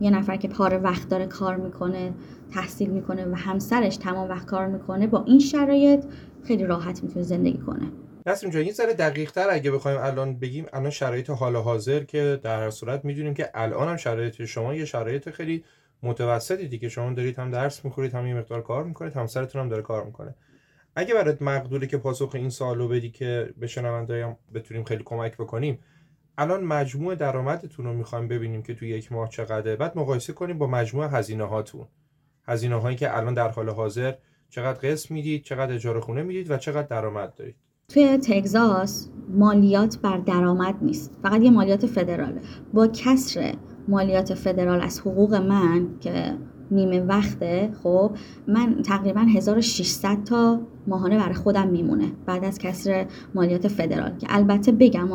یه نفر که پاره وقت داره کار می‌کنه تحصیل می‌کنه و همسرش تمام وقت کار می‌کنه با این شرایط خیلی راحت می‌تونه زندگی کنه. نسیم جان یه ذره دقیق تر اگه بخوایم الان بگیم الان شرایط حال حاضر که در هر صورت می‌دونیم که الان هم شرایط شما یه شرایط خیلی متوسطی دیگه. شما دارید هم درس می‌خورید هم یه مقدار کار می‌کنید همسرتون هم داره کار می‌کنه. اگه برات مقدوره که پاسخ این سوالو بدی که به شنونده‌ام بتونیم خیلی کمک بکنیم الان مجموع درآمدتون رو می‌خوایم ببینیم که توی یک ماه چقدره. بعد مقایسه کنیم با مجموع هزینه هاتون هزینه هایی که الان در حال حاضر چقدر قسط می‌دید چقدر اجاره خونه می‌دید و چقدر درآمد دارید. توی تگزاس مالیات بر درآمد نیست. فقط یه مالیات فدراله. با کسر مالیات فدرال از حقوق من که نیمه وقته خب من تقریبا 1600 تا ماهانه برای خودم میمونه بعد از کسر مالیات فدرال. که البته بگم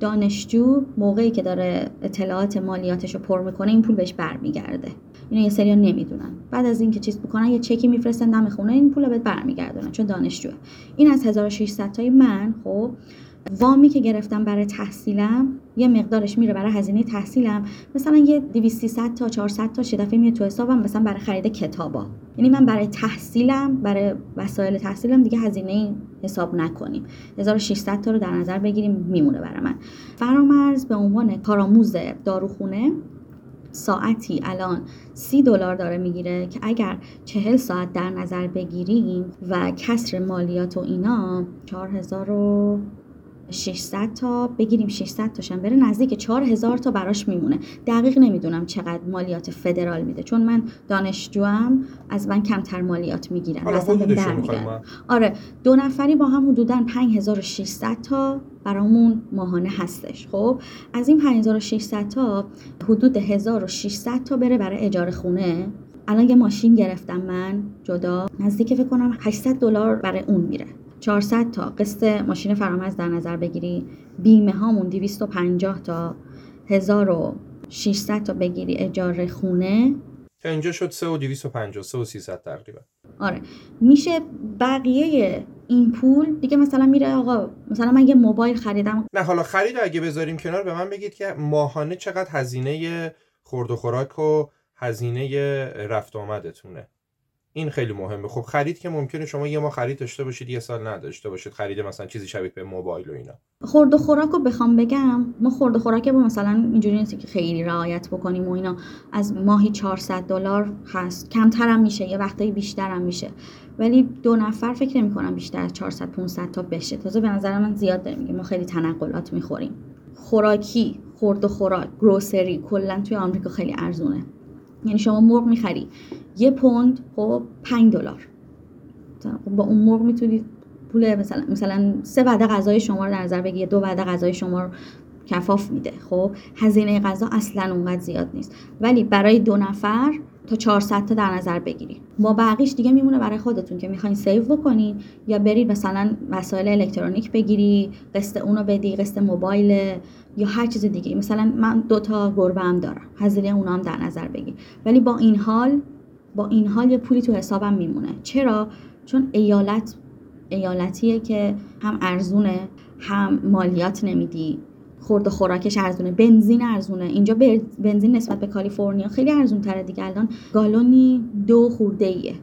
دانشجو موقعی که داره اطلاعات مالیاتش رو پر می‌کنه این پول بهش برمیگرده. اینو یه سری نمی‌دونن. بعد از اینکه چیز بکنن یه چکی میفرستن دم خونه این پول بهت برمیگردونن چون دانشجوه. این از 1600 تای من خب وامی که گرفتم برای تحصیلم یه مقدارش میره برای هزینه تحصیلم. مثلا یه 200 تا 400 تا چه دفعه میاد تو حسابم مثلا برای خرید کتابا. یعنی من برای تحصیلم برای وسایل تحصیلم دیگه هزینه حساب نکنیم. 1600 تا رو در نظر بگیریم میمونه برای من. فرامرز به عنوان کارآموز داروخونه ساعتی الان سی دلار داره می‌گیره که اگر چهل ساعت در نظر بگیریم و کسر مالیات و اینا 4000 و 600 تا بگیریم 600 تاشم بره نزدیک 4000 تا براش میمونه. دقیق نمی‌دونم چقدر مالیات فدرال میده چون من دانشجوام از من کمتر مالیات می‌گیرم آره دو نفری با هم حدودا 5600 تا برامون ماهانه هستش. خب از این 5600 تا حدود 1600 تا بره برای اجاره خونه. الان یه ماشین گرفتم من جدا نزدیک فکر کنم 800 دلار برای اون میره. 400 تا قسط ماشین فرامرز در نظر بگیری. بیمه هامون 250 تا. 1600 تا بگیری اجاره خونه. که اینجا شد 3 و 250 3 و 300 تقریبا. آره. میشه بقیه این پول دیگه مثلا میره آقا مثلا من یه موبایل خریدم. نه حالا خرید اگه بذاریم کنار به من بگید که ماهانه چقدر هزینه خورد و خوراک و هزینه رفت آمدتونه. این خیلی مهمه. خب خرید که ممکنه شما یه ما خرید داشته باشید یه سال نداشته باشید. خرید مثلا چیزی شبیه به موبایل و اینا. خورد و خوراک رو بخوام بگم ما خورد و خوراک با مثلا اینجوری نیست که خیلی رعایت بکنیم و اینا. از ماهی 400 دلار هست. کمتر هم میشه یه وقتایی بیشتر هم میشه. ولی دو نفر فکر نمی کنم بیشتر از 400 500 تا بشه. تازه به نظر من زیاد داریم ما خیلی تنقلات می‌خوریم. خوراکی خورد و خوراک گروسری کلا توی آمریکا خیلی ارزونه. یعنی شما مرغ می‌خری. یه پوند خب 5 دلار. خب با اون مرغ می‌تونید پول مثلا مثلا سه وعده غذای شما رو در نظر بگیرید دو وعده غذای شما رو کفاف میده. خب هزینه غذا اصلا اونقدر زیاد نیست. ولی برای دو نفر تا 400 تا در نظر بگیرید با بقیش دیگه میمونه برای خودتون که می‌خواین سیو بکنین یا برید مثلا وسایل الکترونیک بگیری قسط اونو بدی قسط موبایل یا هر چیز دیگه. مثلا من دو تا گربه هم دارم هزینه اونا هم در نظر بگیر. ولی با این حال با این حال یه پولی تو حسابم میمونه. چرا؟ چون ایالت ایالتیه که هم ارزونه هم مالیات نمیدی. خورد خوراکش ارزونه. بنزین ارزونه. اینجا بنزین نسبت به کالیفرنیا خیلی ارزون تره دیگه. الان گالونی دو خورده ایه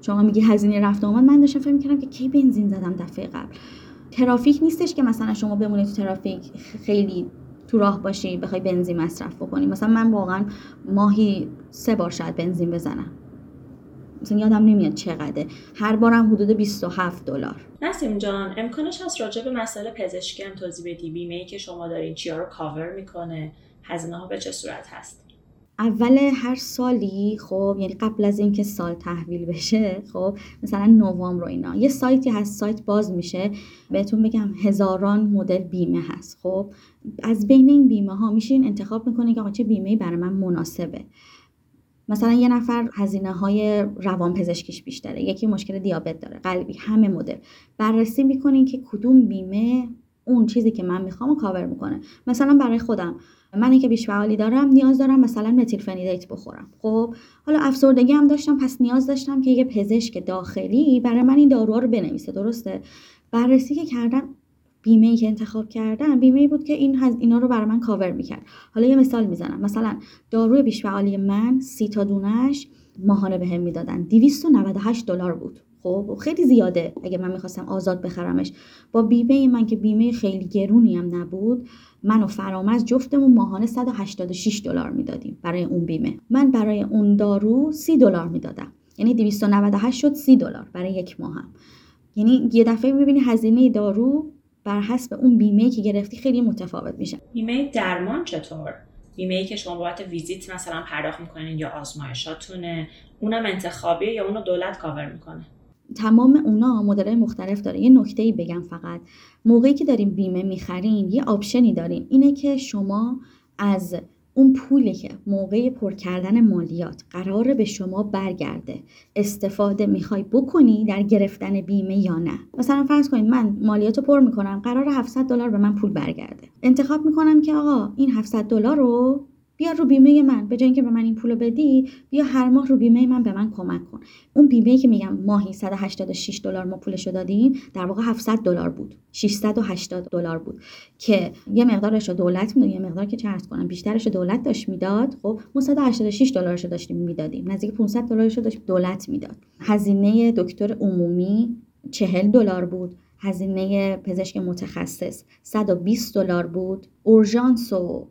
شما میگی هزینه رفت آمد. من داشتم فکر می‌کردم که کی بنزین زدم دفعه قبل. ترافیک نیستش که مثلا شما بمونید تو ترافیک خیلی تو راه باشی بخوای بنزین مصرف بکنی. مثلا من واقعا ماهی سه بار شاید بنزین بزنم. مثلا یادم نمیاد چقدره. هر بارم حدود 27 دلار. نسیم جان امکانش هست راجع به مسئله پزشکی هم توضیح بدی؟ بیمه ای که شما دارین چیا رو کاور می‌کنه؟ هزینه ها به چه صورت هست؟ اول هر سالی خب یعنی قبل از اینکه سال تحویل بشه خب مثلا نوامبر رو اینا. یه سایتی هست سایت باز میشه. بهتون بگم هزاران مدل بیمه هست خب. از بین این بیمه ها میشین انتخاب می‌کنه که آقا چه بیمه برای من مناسبه. مثلا یه نفر هزینه های روان پزشکیش بیشتره یکی مشکل دیابت داره قلبی همه مدل. بررسی می‌کنین که کدوم بیمه اون چیزی که من می‌خوام و کاور می‌کنه. مثلا برای خودم منی که بیش فعالی دارم نیاز دارم مثلا متیل فنیدیت بخورم. خب حالا افسردگی هم داشتم پس نیاز داشتم که یه پزشک داخلی برای من این داروها رو بنویسه درسته؟ بررسی که کردم بیمه ای که انتخاب کردم بیمه ای بود که این هز اینا رو برای من کاور می‌کرد. حالا یه مثال می‌زنم. مثلا داروی بیش فعالی من سی تا دونش ماهانه بهم به می‌دادن 298 دلار بود. خب خیلی زیاده اگه من می‌خواستم آزاد بخرمش. با بیمه من که بیمه خیلی گرونی هم نبود من و فرامز جفتمون ماهانه 186 دلار می‌دادیم برای اون بیمه. من برای اون دارو 30 دلار می‌دادم. یعنی 298 شد 30 دلار برای یک ماهم. یعنی یه دفعه می‌بینی هزینه دارو بر حسب اون بیمه که گرفتی خیلی متفاوت میشه. بیمه درمان چطور؟ بیمه ای که شما بابت ویزیت مثلا پرداخت می‌کنین یا آزمایشاتونه اونم انتخابیه یا اونو دولت کاور می‌کنه؟ تمام اونا مدل مختلف داره. یه نکته ای بگم فقط. موقعی که دارین بیمه می‌خرین یه option ی داریم اینه که شما از اون پولی که موقع پر کردن مالیات قراره به شما برگرده استفاده می‌خوای بکنی در گرفتن بیمه یا نه؟ مثلا فرض کنید من مالیات پر می‌کنم قرار 700 دلار به من پول برگرده. انتخاب می‌کنم که آقا این 700 دلار رو بیا رو بیمه من به جای اینکه به من این پولو بدی بیا هر ماه رو بیمه من به من کمک کن. اون بیمه که میگم ماهی 186 دلار ما پولشو دادیم در واقع 700 دلار بود. 680 دلار بود. که یه مقدارش رو دولت می‌داد یه مقدار که چه کنم بیشترش دولت داشت می‌داد. خب ما 186 دلارش رو داشتیم می‌دادیم. نزدیک 500 دلارش رو داشت دولت می‌داد. هزینه دکتر عمومی 40 دلار بود. هزینه پزشک متخصص 120 دلار بود. اورژانس و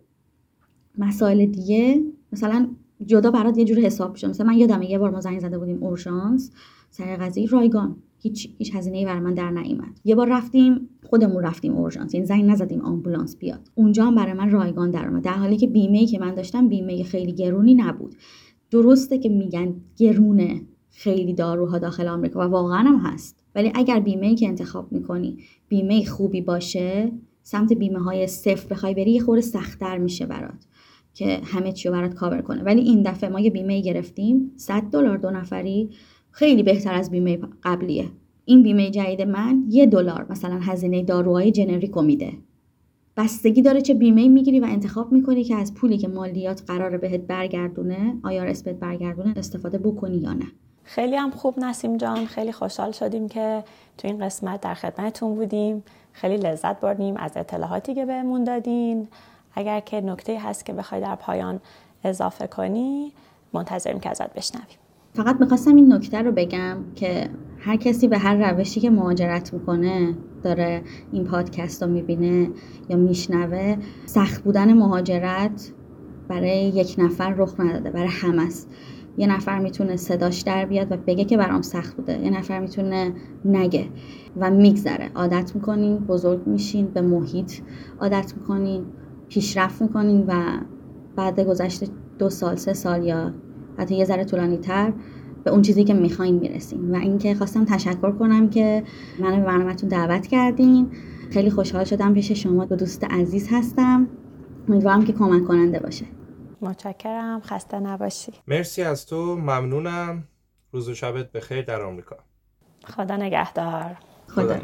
مسائل دیگه مثلا جدا برات یه جور حساب شد مثلا من یادمه یه بار ما زنگ زده بودیم اورژانس سر قضیه رایگان. هیچ هیچ هزینه برای من در نیومد. یه بار رفتیم خودمون رفتیم اورژانس یعنی زنگ نزدیم آمبولانس بیاد. اونجا هم برای من رایگان در اومد. در حالی که بیمه ای که من داشتم بیمه خیلی گرونی نبود. درسته که میگن گرونه خیلی داروها داخل آمریکا و واقعا هم هست. ولی اگر بیمه ای که انتخاب می‌کنی بیمه خوبی باشه سمت بیمه های صفر بخوای بری یه خورده سختتر میشه برات. که همه چی رو برات کاور کنه. ولی این دفعه ما یه بیمه گرفتیم. 100 دلار دو نفری خیلی بهتر از بیمه قبلیه. این بیمه جدید من یه دلار مثلا هزینه داروهای جنریکو میده. بستگی داره چه بیمه می‌گیری و انتخاب می‌کنی که از پولی که مالیات قراره بهت برگردونه آیا بهت برگردونه استفاده بکنی یا نه. خیلی هم خوب نسیم جان. خیلی خوشحال شدیم که تو این قسمت در خدمتتون بودیم. خیلی لذت بردیم از اطلاعاتی که بهمون دادین. اگر که نکته هست که بخوای در پایان اضافه کنی منتظریم که ازت بشنویم. فقط می‌خواستم این نکته رو بگم که هر کسی به هر روشی که مهاجرت می‌کنه داره این پادکست رو می‌بینه یا میشنوه سخت بودن مهاجرت برای یک نفر رخ نداده برای همه است. یه نفر می‌تونه صداش در بیاد و بگه که برام سخت بوده. یه نفر می‌تونه نگه و میگذره. عادت می‌کنین بزرگ میشین به محیط عادت می‌کنین. پیشرفت می‌کنین و بعد گذشته دو سال سه سال یا حتی یه ذره طولانی تر به اون چیزی که می‌خواین می‌رسین. و اینکه خواستم تشکر کنم که منو به برنامهتون دعوت کردین. خیلی خوشحال شدم پیش شما. دو دوست عزیز هستم. امیدوارم که کمک کننده باشه. متشکرم. خسته نباشی. مرسی از تو. ممنونم. روز و شبت بخیر در آمریکا. خدا نگهدار. خدا, خدا.